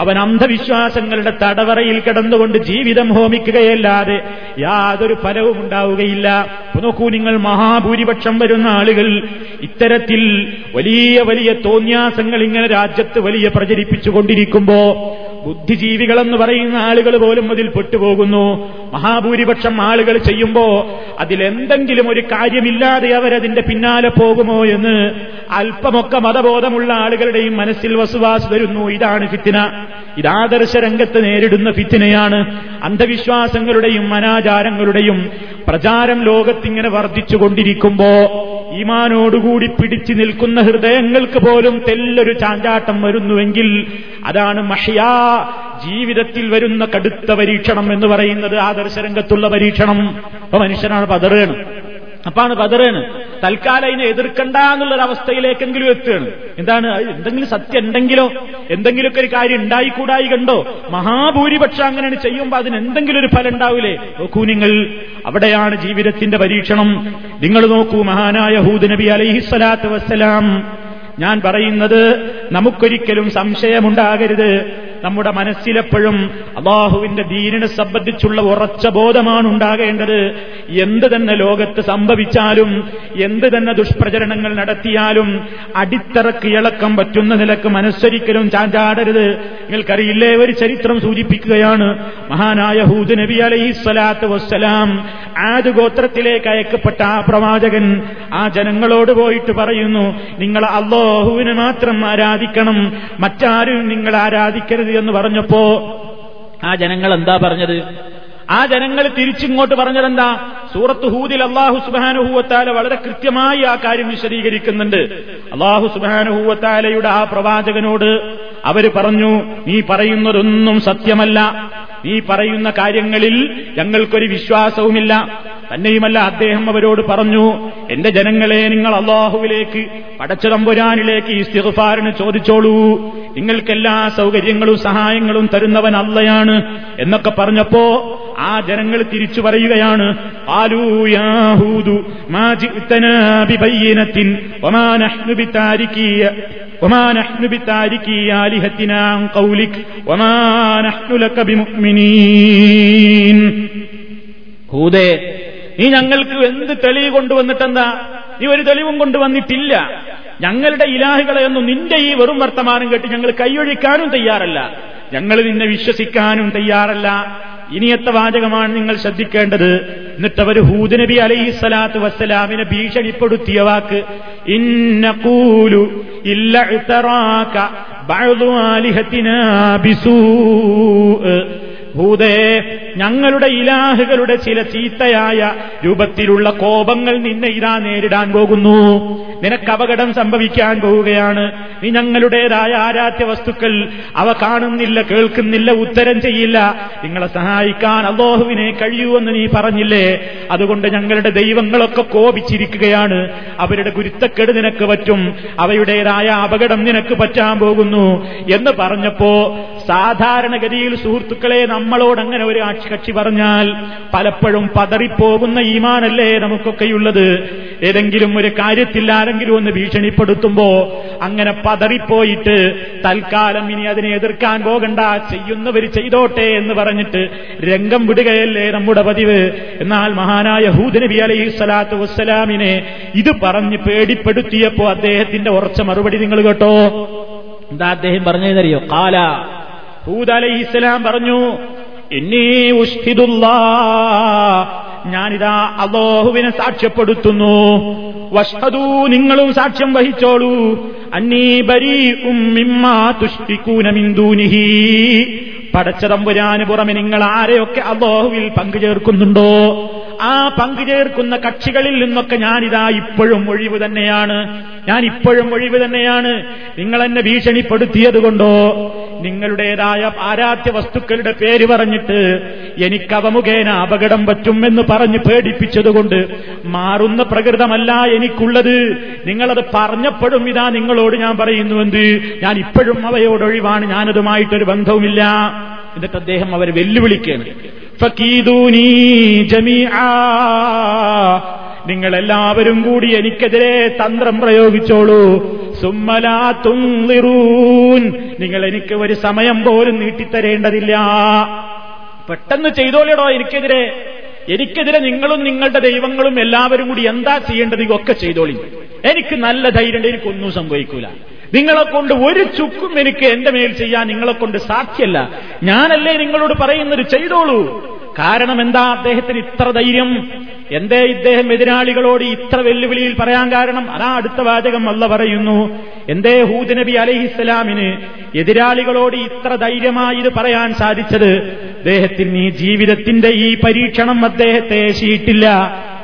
അവൻ അന്ധവിശ്വാസങ്ങളുടെ തടവറയിൽ കിടന്നുകൊണ്ട് ജീവിതം ഹോമിക്കുകയല്ലാതെ യാതൊരു ഫലവും ഉണ്ടാവുകയില്ല നോക്കൂ നിങ്ങൾ മഹാഭൂരിപക്ഷം വരുന്ന ആളുകൾ ഇത്തരത്തിൽ വലിയ വലിയ തോന്യാസങ്ങൾ ഇങ്ങനെ രാജ്യത്ത് വലിയ പ്രചരിപ്പിച്ചുകൊണ്ടിരിക്കുമ്പോ ബുദ്ധിജീവികളെന്ന് പറയുന്ന ആളുകൾ പോലും അതിൽ പെട്ടുപോകുന്നു. മഹാഭൂരിപക്ഷം ആളുകൾ ചെയ്യുമ്പോ അതിലെന്തെങ്കിലും ഒരു കാര്യമില്ലാതെ അവരതിന്റെ പിന്നാലെ പോകുമോ എന്ന് അല്പമൊക്കെ മതബോധമുള്ള ആളുകളുടെയും മനസ്സിൽ വസുവാസ് വരുന്നു. ഇതാണ് ഫിത്തിന. ഇതാദർശ രംഗത്ത് നേരിടുന്ന ഫിത്തിനയാണ്. അന്ധവിശ്വാസങ്ങളുടെയും അനാചാരങ്ങളുടെയും പ്രചാരം ലോകത്തിങ്ങനെ വർദ്ധിച്ചുകൊണ്ടിരിക്കുമ്പോ ഈമാനോടുകൂടി പിടിച്ചു നിൽക്കുന്ന ഹൃദയങ്ങൾക്ക് പോലും തെല്ലൊരു ചാഞ്ചാട്ടം വരുന്നുവെങ്കിൽ അതാണ് മഷിയാ ജീവിതത്തിൽ വരുന്ന കടുത്ത പരീക്ഷണം എന്ന് പറയുന്നത് ആദർശരംഗത്തുള്ള പരീക്ഷണം. അപ്പൊ മനുഷ്യനാണ് പതറേണ് അപ്പാണ് പതറേണ് തൽക്കാലം അതിനെ എതിർക്കണ്ട എന്നുള്ളൊരവസ്ഥയിലേക്കെങ്കിലും എത്തുകയാണ്. എന്താണ്? എന്തെങ്കിലും സത്യം ഉണ്ടെങ്കിലോ എന്തെങ്കിലുമൊക്കെ ഒരു കാര്യം ഉണ്ടായിക്കൂടായി കണ്ടോ? മഹാഭൂരിപക്ഷം അങ്ങനെയാണ് ചെയ്യുമ്പോൾ അതിന് എന്തെങ്കിലും ഒരു ഫലം ഉണ്ടാവില്ലേ നോക്കൂ നിങ്ങൾ അവിടെയാണ് ജീവിതത്തിന്റെ പരീക്ഷണം. നിങ്ങൾ നോക്കൂ മഹാനായ ഹൂദ് നബി അലൈഹിസ്സലാത്തു വസ്സലാം. ഞാൻ പറയുന്നത് നമുക്കൊരിക്കലും സംശയമുണ്ടാകരുത്. നമ്മുടെ മനസ്സിലെപ്പോഴും അള്ളാഹുവിന്റെ ദീനിനെ സംബന്ധിച്ചുള്ള ഉറച്ച ബോധമാണ് ഉണ്ടാകേണ്ടത് എന്ത് തന്നെ ലോകത്ത് സംഭവിച്ചാലും എന്ത് തന്നെ ദുഷ്പ്രചരണങ്ങൾ നടത്തിയാലും അടിത്തറക്ക് ഇളക്കം പറ്റുന്ന നിലയ്ക്ക് മനസ്സൊരിക്കലും ചാഞ്ചാടരുത്. നിങ്ങൾക്കറിയില്ലേ ഒരു ചരിത്രം സൂചിപ്പിക്കുകയാണ്. മഹാനായ ഹൂദ് നബി അലൈഹി സ്വലാത്ത് വസ്സലാം ആദ് ഗോത്രത്തിലേക്ക് അയക്കപ്പെട്ട ആ പ്രവാചകൻ ആ ജനങ്ങളോട് പോയിട്ട് പറയുന്നു നിങ്ങൾ അള്ളാഹുവിനെ മാത്രം ആരാധിക്കണം മറ്റാരും നിങ്ങൾ ആരാധിക്കരുത് എന്ന് പറഞ്ഞപ്പോ ആ ജനങ്ങൾ എന്താ പറഞ്ഞത്? ആ ജനങ്ങൾ തിരിച്ചിങ്ങോട്ട് പറഞ്ഞതെന്താ? സൂറത്ത് ഹൂദിൽ അള്ളാഹു സുബാനുഹൂവത്താല വളരെ കൃത്യമായി ആ കാര്യം വിശദീകരിക്കുന്നുണ്ട്. അള്ളാഹു സുബാനുഹൂവത്താലയുടെ ആ പ്രവാചകനോട് അവർ പറഞ്ഞു നീ പറയുന്നതൊന്നും സത്യമല്ല. നീ പറയുന്ന കാര്യങ്ങളിൽ ഞങ്ങൾക്കൊരു വിശ്വാസവുമില്ല. തന്നെയുമല്ല അദ്ദേഹം അവരോട് പറഞ്ഞു എന്റെ ജനങ്ങളെ നിങ്ങൾ അള്ളാഹുവിലേക്ക് പടച്ചതമ്പുരാനിലേക്ക് ഈ സ്ഥിർഫാറിന് ചോദിച്ചോളൂ. നിങ്ങൾക്കെല്ലാ സൗകര്യങ്ങളും സഹായങ്ങളും തരുന്നവൻ അല്ലയാണ് എന്നൊക്കെ പറഞ്ഞപ്പോ ആ ജനങ്ങൾ തിരിച്ചു പറയുകയാണ് ഹൂദേ നീ ഞങ്ങൾക്ക് എന്ത് തെളിവ് കൊണ്ടുവന്നിട്ടെന്താ? നീ ഒരു തെളിവും കൊണ്ടുവന്നിട്ടില്ല. ഞങ്ങളുടെ ഇലാഹുകളെയൊന്നും നിന്റെ ഈ വെറും വർത്തമാനം കേട്ട് ഞങ്ങൾ കൈയൊഴിക്കാനും തയ്യാറല്ല. ഞങ്ങൾ നിന്നെ വിശ്വസിക്കാനും തയ്യാറല്ല. ഇനിയത്തെ വാചകമാണ് നിങ്ങൾ ശ്രദ്ധിക്കേണ്ടത്. എന്നിട്ട് അവർ ഹൂദ് നബി അലൈഹി സ്വലാത്തു വസ്സലാമിനെ ഭീഷണിപ്പെടുത്തിയ വാക്ക് ഇന്നകൂലു ഇല്ല ഭൂതേ ഞങ്ങളുടെ ഇലാഹുകളുടെ ചില ചീത്തയായ രൂപത്തിലുള്ള കോപങ്ങൾ നിന്നെ ഇതാ നേരിടാൻ പോകുന്നു. നിനക്ക് അപകടം സംഭവിക്കാൻ പോവുകയാണ്. നീ ഞങ്ങളുടേതായ ആരാധ്യ വസ്തുക്കൾ അവ കാണുന്നില്ല കേൾക്കുന്നില്ല ഉത്തരം ചെയ്യില്ല. നിങ്ങളെ സഹായിക്കാൻ അള്ളാഹുവിനെ കഴിയൂവെന്ന് നീ പറഞ്ഞില്ലേ? അതുകൊണ്ട് ഞങ്ങളുടെ ദൈവങ്ങളൊക്കെ കോപിച്ചിരിക്കുകയാണ്. അവരുടെ ഗുരുത്തക്കെട് നിനക്ക് പറ്റും. അവയുടേതായ അപകടം നിനക്ക് പറ്റാൻ പോകുന്നു. എന്ന് പറഞ്ഞപ്പോ സാധാരണഗതിയിൽ സുഹൃത്തുക്കളെ നമ്മളോട് അങ്ങനെ ഒരു കക്ഷി പറഞ്ഞാൽ പലപ്പോഴും പതറിപ്പോകുന്ന ഈമാനല്ലേ നമുക്കൊക്കെയുള്ളത്? ഏതെങ്കിലും ഒരു കാര്യത്തിൽ ആരെങ്കിലും ഒന്ന് ഭീഷണിപ്പെടുത്തുമ്പോ അങ്ങനെ പതറിപ്പോയിട്ട് തൽക്കാലം ഇനി അതിനെ എതിർക്കാൻ പോകണ്ട ചെയ്യുന്നവർ ചെയ്തോട്ടെ എന്ന് പറഞ്ഞിട്ട് രംഗം വിടുകയല്ലേ നമ്മുടെ പതിവ്? എന്നാൽ മഹാനായ ഹൂദ് നബി അലൈഹി സ്വലാത്തു വസ്സലാമിനെ ഇത് പറഞ്ഞ് പേടിപ്പെടുത്തിയപ്പോ അദ്ദേഹത്തിന്റെ ഉറച്ച മറുപടി നിങ്ങൾ കേട്ടോ? എന്താ അദ്ദേഹം പറഞ്ഞതെന്നറിയോ? കാല ഹൂദ് അലൈഹി ഇസ്ലാം പറഞ്ഞു ഞാനിതാ അള്ളാഹുവിനെ സാക്ഷ്യപ്പെടുത്തുന്നു. വഷ്ഹദൂ നിങ്ങളും സാക്ഷ്യം വഹിച്ചോളൂ. അന്നീ ബരീ തുഷ്ടിക്കൂനമിന്ദൂനിഹി പടച്ചതമ്പുരാന് പുറമെ നിങ്ങൾ ആരെയൊക്കെ അള്ളാഹുവിൽ പങ്കുചേർക്കുന്നുണ്ടോ? ആ പങ്കുചേർക്കുന്ന കക്ഷികളിൽ നിന്നൊക്കെ ഞാനിതാ ഇപ്പോഴും ഒഴിവ് തന്നെയാണ്. ഞാൻ ഇപ്പോഴും ഒഴിവ് തന്നെയാണ്. നിങ്ങൾ എന്നെ ഭീഷണിപ്പെടുത്തിയതുകൊണ്ടോ നിങ്ങളുടേതായ ആരാധ്യ വസ്തുക്കളുടെ പേര് പറഞ്ഞിട്ട് എനിക്ക് അവമുഖേന അപകടം പറ്റും എന്ന് പറഞ്ഞ് പേടിപ്പിച്ചതുകൊണ്ട് മാറുന്ന പ്രകൃതമല്ല എനിക്കുള്ളത്. നിങ്ങളത് പറഞ്ഞപ്പോഴും ഇതാ നിങ്ങളോട് ഞാൻ പറയുന്നുവെന്ത് ഞാൻ ഇപ്പോഴും അവയോടൊഴിവാണ്. ഞാനതുമായിട്ടൊരു ബന്ധവുമില്ല. എന്നിട്ട് അദ്ദേഹം അവരെ വെല്ലുവിളിക്കുകയാണ്. ജമീആ. നിങ്ങളെല്ലാവരും കൂടി എനിക്കെതിരെ തന്ത്രം പ്രയോഗിച്ചോളൂ. സുമ്മലാ തുന്നിറൂൻ നിങ്ങൾ എനിക്ക് ഒരു സമയം പോലും നീട്ടിത്തരേണ്ടതില്ല. പെട്ടെന്ന് ചെയ്തോളിടോ എനിക്കെതിരെ. എനിക്കെതിരെ നിങ്ങളും നിങ്ങളുടെ ദൈവങ്ങളും എല്ലാവരും കൂടി എന്താ ചെയ്യേണ്ടത് ഇതൊക്കെ ചെയ്തോളി. എനിക്ക് നല്ല ധൈര്യമുണ്ട് എനിക്കൊന്നും സംഭവിക്കൂല. നിങ്ങളെ കൊണ്ട് ഒരു ചുക്കും എനിക്ക് എന്റെ മേൽ ചെയ്യാൻ നിങ്ങളെ കൊണ്ട് സാധ്യല്ല. ഞാനല്ലേ നിങ്ങളോട് പറയുന്നത് ചെയ്തോളൂ. കാരണം എന്താ അദ്ദേഹത്തിന് ഇത്ര ധൈര്യം? എന്തേ ഇദ്ദേഹം എതിരാളികളോട് ഇത്ര വെല്ലുവിളിയിൽ പറയാൻ കാരണം? അതാ അടുത്ത വാചകം അല്ല പറയുന്നു. എന്തേ ഹൂദ് നബി അലഹിസ്സലാമിന് എതിരാളികളോട് ഇത്ര ധൈര്യമായി ഇത് പറയാൻ സാധിച്ചത്? അദ്ദേഹത്തിന് ഈ ജീവിതത്തിന്റെ ഈ പരീക്ഷണം അദ്ദേഹത്തെ ശീട്ടില്ല.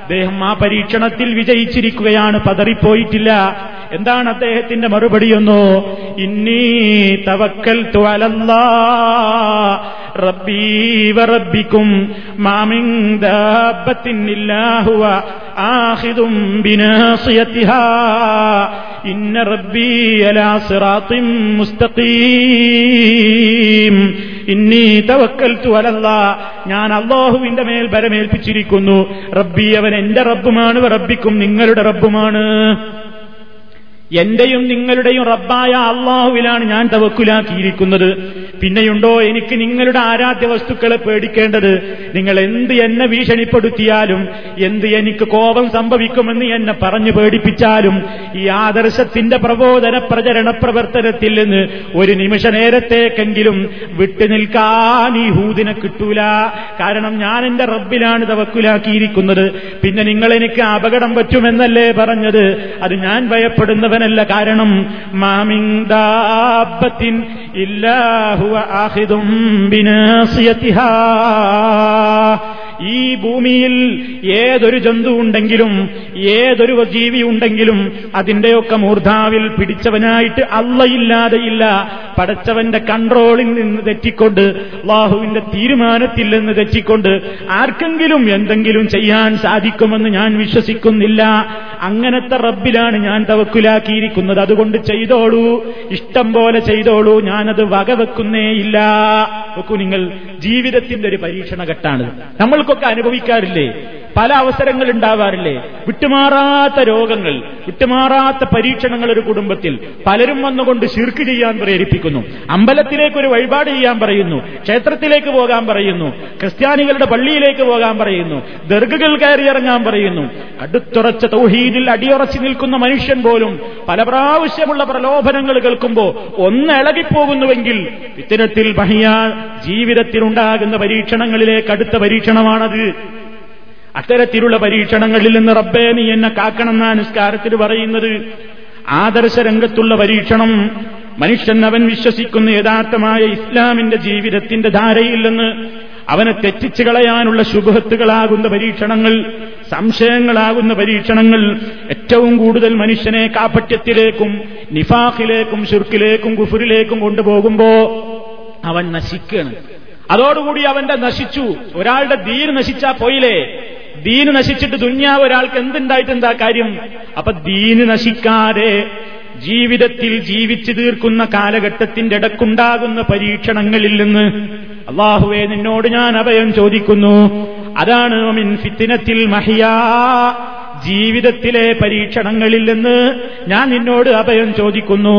അദ്ദേഹം ആ പരീക്ഷണത്തിൽ വിജയിച്ചിരിക്കുകയാണ്. പതറിപ്പോയിട്ടില്ല. എന്താണ് അദ്ദേഹത്തിന്റെ മറുപടിയൊന്നോ ഇന്നീ തവക്കൽ റബ്ബീ ആഖിദും ബിനാസിയതിഹാ ഇന്ന റബ്ബീ അലാ സിറാത്തിൻ മുസ്തഖീം. ഇന്നീ തവക്കൽത്തു ഞാൻ അള്ളാഹുവിന്റെ മേൽ ബരമേൽപ്പിച്ചിരിക്കുന്നു റബ്ബി അവൻ എന്റെ റബ്ബുമാണ്. റബ്ബിക്കും നിങ്ങളുടെ റബ്ബുമാണ്. എന്റെയും നിങ്ങളുടെയും റബ്ബായ അള്ളാഹുവിലാണ് ഞാൻ തവക്കുലാക്കിയിരിക്കുന്നത്. പിന്നെയുണ്ടോ എനിക്ക് നിങ്ങളുടെ ആരാധ്യ വസ്തുക്കളെ പേടിക്കേണ്ടത്? നിങ്ങൾ എന്ത് എന്നെ ഭീഷണിപ്പെടുത്തിയാലും എന്ത് എനിക്ക് കോപം സംഭവിക്കുമെന്ന് എന്നെ പറഞ്ഞു പേടിപ്പിച്ചാലും ഈ ആദർശത്തിന്റെ പ്രബോധന പ്രചരണ പ്രവർത്തനത്തിൽ നിന്ന് ഒരു നിമിഷ നേരത്തേക്കെങ്കിലും വിട്ടുനിൽക്കാൻ ഈ ഹൂദിനെ കിട്ടൂല. കാരണം ഞാൻ എന്റെ റബ്ബിലാണ് തവക്കുലാക്കിയിരിക്കുന്നത്. പിന്നെ നിങ്ങൾ എനിക്ക് അപകടം പറ്റുമെന്നല്ലേ പറഞ്ഞത്? അത് ഞാൻ ഭയപ്പെടുന്നവനല്ല. കാരണം മാമിന്ദാബത്തിൻ ബിനാസിയതിഹാ ഈ ഭൂമിയിൽ ഏതൊരു ജന്തു ഉണ്ടെങ്കിലും ഏതൊരു ജീവി ഉണ്ടെങ്കിലും അതിന്റെയൊക്കെ മൂർധാവിൽ പിടിച്ചവനായിട്ട് അല്ലയില്ലാതെയില്ല പടച്ചവന്റെ കൺട്രോളിൽ നിന്ന് തെറ്റിക്കൊണ്ട് അള്ളാഹുവിന്റെ തീരുമാനത്തിൽ നിന്ന് തെറ്റിക്കൊണ്ട് ആർക്കെങ്കിലും എന്തെങ്കിലും ചെയ്യാൻ സാധിക്കുമെന്ന് ഞാൻ വിശ്വസിക്കുന്നില്ല. അങ്ങനത്തെ റബ്ബിലാണ് ഞാൻ തവക്കുലാക്കിയിരിക്കുന്നത്. അതുകൊണ്ട് ചെയ്തോളൂ. ഇഷ്ടം പോലെ ചെയ്തോളൂ. ഞാനത് വകവെക്കുന്നേയില്ല നോക്കൂ നിങ്ങൾ ജീവിതത്തിന്റെ ഒരു പരീക്ഷണ പരീക്ഷണഘട്ടാണ് നമ്മൾക്കൊക്കെ അനുഭവിക്കാറില്ലേ? പല അവസരങ്ങൾ ഉണ്ടാവാറില്ലേ? വിട്ടുമാറാത്ത രോഗങ്ങൾ വിട്ടുമാറാത്ത പരീക്ഷണങ്ങൾ ഒരു കുടുംബത്തിൽ പലരും വന്നുകൊണ്ട് ശിർക്ക് ചെയ്യാൻ പ്രേരിപ്പിക്കുന്നു. അമ്പലത്തിലേക്ക് ഒരു വഴിപാട് ചെയ്യാൻ പറയുന്നു. ക്ഷേത്രത്തിലേക്ക് പോകാൻ പറയുന്നു. ക്രിസ്ത്യാനികളുടെ പള്ളിയിലേക്ക് പോകാൻ പറയുന്നു. ദർഗകൾ കയറിയിറങ്ങാൻ പറയുന്നു. അടുത്തുറച്ച തൗഹീദിൽ അടിയുറച്ചു നിൽക്കുന്ന മനുഷ്യൻ പോലും പല പ്രാവശ്യമുള്ള പ്രലോഭനങ്ങൾ കേൾക്കുമ്പോൾ ഒന്ന് ഇളകിപ്പോകുന്നുവെങ്കിൽ ഇത്തരത്തിൽ ബഹിയ ജീവിതത്തിലുണ്ടാകുന്ന പരീക്ഷണങ്ങളിലെ അടുത്ത പരീക്ഷണമാണത്. അത്തരത്തിലുള്ള പരീക്ഷണങ്ങളിൽ നിന്ന് റബ്ബേ നീ എന്നെ കാക്കണമെന്ന നിസ്കാരത്തിൽ പറയുന്നത്. ആദർശ രംഗത്തുള്ള പരീക്ഷണം മനുഷ്യൻ അവൻ വിശ്വസിക്കുന്ന യഥാർത്ഥമായ ഇസ്ലാമിന്റെ ജീവിതത്തിന്റെ ധാരയില്ലെന്ന് അവനെ തെറ്റിച്ചു കളയാനുള്ള ശുഭത്തുകളാകുന്ന പരീക്ഷണങ്ങൾ സംശയങ്ങളാകുന്ന പരീക്ഷണങ്ങൾ ഏറ്റവും കൂടുതൽ മനുഷ്യനെ കാപ്പറ്റ്യത്തിലേക്കും നിഫാഖിലേക്കും ഷുർക്കിലേക്കും കുഫുറിലേക്കും കൊണ്ടുപോകുമ്പോ അവൻ നശിക്കുകയാണ്. അതോടുകൂടി അവന്റെ നശിച്ചു. ഒരാളുടെ ദീൻ നശിച്ചാ പോയില്ലേ? ദീന് നശിച്ചിട്ട് ദുന്യാവ് ഒരാൾക്ക് എന്തുണ്ടായിട്ട് എന്താ കാര്യം? അപ്പൊ ദീന് നശിക്കാതെ ജീവിതത്തിൽ ജീവിച്ചു തീർക്കുന്ന കാലഘട്ടത്തിന്റെ ഇടക്കുണ്ടാകുന്ന പരീക്ഷണങ്ങളിൽ നിന്ന് അള്ളാഹുവെ നിന്നോട് ഞാൻ അഭയം ചോദിക്കുന്നു. അതാണ് മിൻ ഫിത്തിനത്തിൽ മഹിയാ. ജീവിതത്തിലെ പരീക്ഷണങ്ങളിൽ നിന്ന് ഞാൻ നിന്നോട് അഭയം ചോദിക്കുന്നു.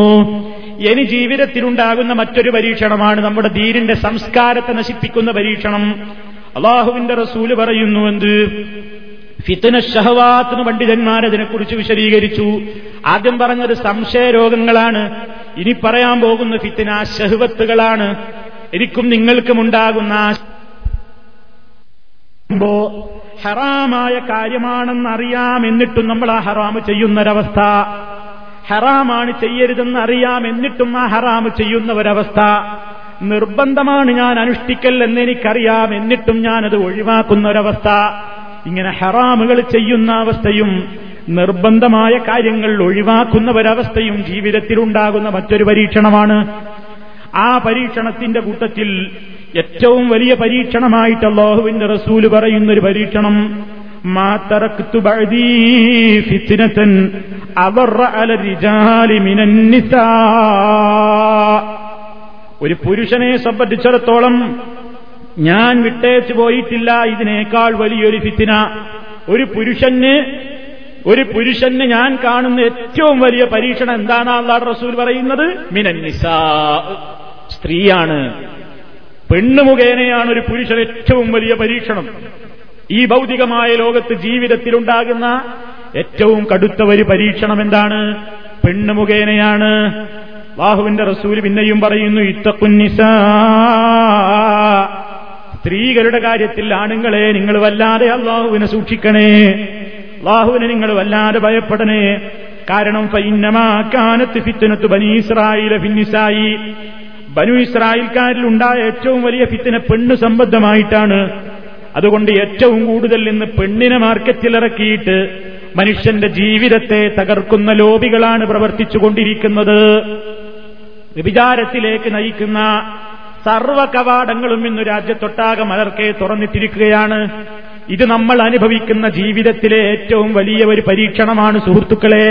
ഇനി ജീവിതത്തിലുണ്ടാകുന്ന മറ്റൊരു പരീക്ഷണമാണ് നമ്മുടെ ധീരിന്റെ സംസ്കാരത്തെ നശിപ്പിക്കുന്ന പരീക്ഷണം. അള്ളാഹുവിന്റെ റസൂൽ പറയുന്നു എന്ത്? ഫിത്തന ഷഹവാത്തിന് പണ്ഡിതന്മാരതിനെക്കുറിച്ച് വിശദീകരിച്ചു. ആദ്യം പറഞ്ഞത് സംശയ രോഗങ്ങളാണ് ഇനി പറയാൻ പോകുന്ന ഫിത്തന ഷഹവത്തുകളാണ്. എനിക്കും നിങ്ങൾക്കും ഉണ്ടാകുന്ന ഹറാമായ കാര്യമാണെന്നറിയാം എന്നിട്ടും നമ്മൾ ആ ഹറാമ് ചെയ്യുന്നൊരവസ്ഥ. ഹറാമാണ് ചെയ്യരുതെന്ന് അറിയാം എന്നിട്ടും ആ ഹറാം ചെയ്യുന്ന ഒരവസ്ഥ നിർബന്ധമാണ് ഞാൻ അനുഷ്ഠിക്കൽ എന്നെനിക്കറിയാം എന്നിട്ടും ഞാനത് ഒഴിവാക്കുന്ന ഒരവസ്ഥ ഇങ്ങനെ ഹറാമുകൾ ചെയ്യുന്ന അവസ്ഥയും നിർബന്ധമായ കാര്യങ്ങൾ ഒഴിവാക്കുന്ന ഒരവസ്ഥയും ജീവിതത്തിലുണ്ടാകുന്ന മറ്റൊരു പരീക്ഷണമാണ്. ആ പരീക്ഷണത്തിന്റെ കൂട്ടത്തിൽ ഏറ്റവും വലിയ പരീക്ഷണമായിട്ട് അള്ളാഹുവിന്റെ റസൂൽ പറയുന്നൊരു പരീക്ഷണം ഒരു പുരുഷനെ സംബന്ധിച്ചിടത്തോളം ഞാൻ വിട്ടേച്ചു പോയിട്ടില്ല ഇതിനേക്കാൾ വലിയൊരു ഫിത്തിന ഒരു പുരുഷന് ഒരു പുരുഷന് ഞാൻ കാണുന്ന ഏറ്റവും വലിയ പരീക്ഷണം എന്താണ് അള്ളാഹ് റസൂൽ പറയുന്നത്? മിനന്നിസ സ്ത്രീയാണ്. പെണ്ണു മുഖേനയാണ് ഒരു പുരുഷൻ ഏറ്റവും വലിയ പരീക്ഷണം. ഈ ഭൗതികമായ ലോകത്ത് ജീവിതത്തിലുണ്ടാകുന്ന ഏറ്റവും കടുത്ത ഒരു പരീക്ഷണം എന്താണ്? പെണ്ണ് മുഖേനയാണ്. ബാഹുവിന്റെ റസൂൽ പിന്നെയും പറയുന്നു ഇത്തക്കുന്നിസ. സ്ത്രീകളുടെ കാര്യത്തിൽ ആണുങ്ങളെ നിങ്ങൾ വല്ലാതെ അള്ളാഹുവിനെ സൂക്ഷിക്കണേ. അള്ളാഹുവിനെ നിങ്ങൾ വല്ലാതെ ഭയപ്പെടണേ. കാരണം ഫൈന്നമാക്കാനത്ത് ഫിത്തനത്ത് ബനി ഇസ്രായിലെ ഫിന്നിസായി. ബനു ഇസ്രായേൽക്കാരിൽ ഉണ്ടായ ഏറ്റവും വലിയ ഫിത്തിന പെണ്ണ് സംബന്ധമായിട്ടാണ് അതുകൊണ്ട് ഏറ്റവും കൂടുതൽ ഇന്ന് പെണ്ണിനെ മാർക്കറ്റിലിറക്കിയിട്ട് മനുഷ്യന്റെ ജീവിതത്തെ തകർക്കുന്ന ലോബികളാണ് പ്രവർത്തിച്ചുകൊണ്ടിരിക്കുന്നത്. വിചാരത്തിലേക്ക് നയിക്കുന്ന സർവ കവാടങ്ങളും ഇന്ന് രാജ്യത്തൊട്ടാകെ മലർക്കെ തുറന്നിട്ടിരിക്കുകയാണ്. ഇത് നമ്മൾ അനുഭവിക്കുന്ന ജീവിതത്തിലെ ഏറ്റവും വലിയ ഒരു പരീക്ഷണമാണ് സുഹൃത്തുക്കളെ.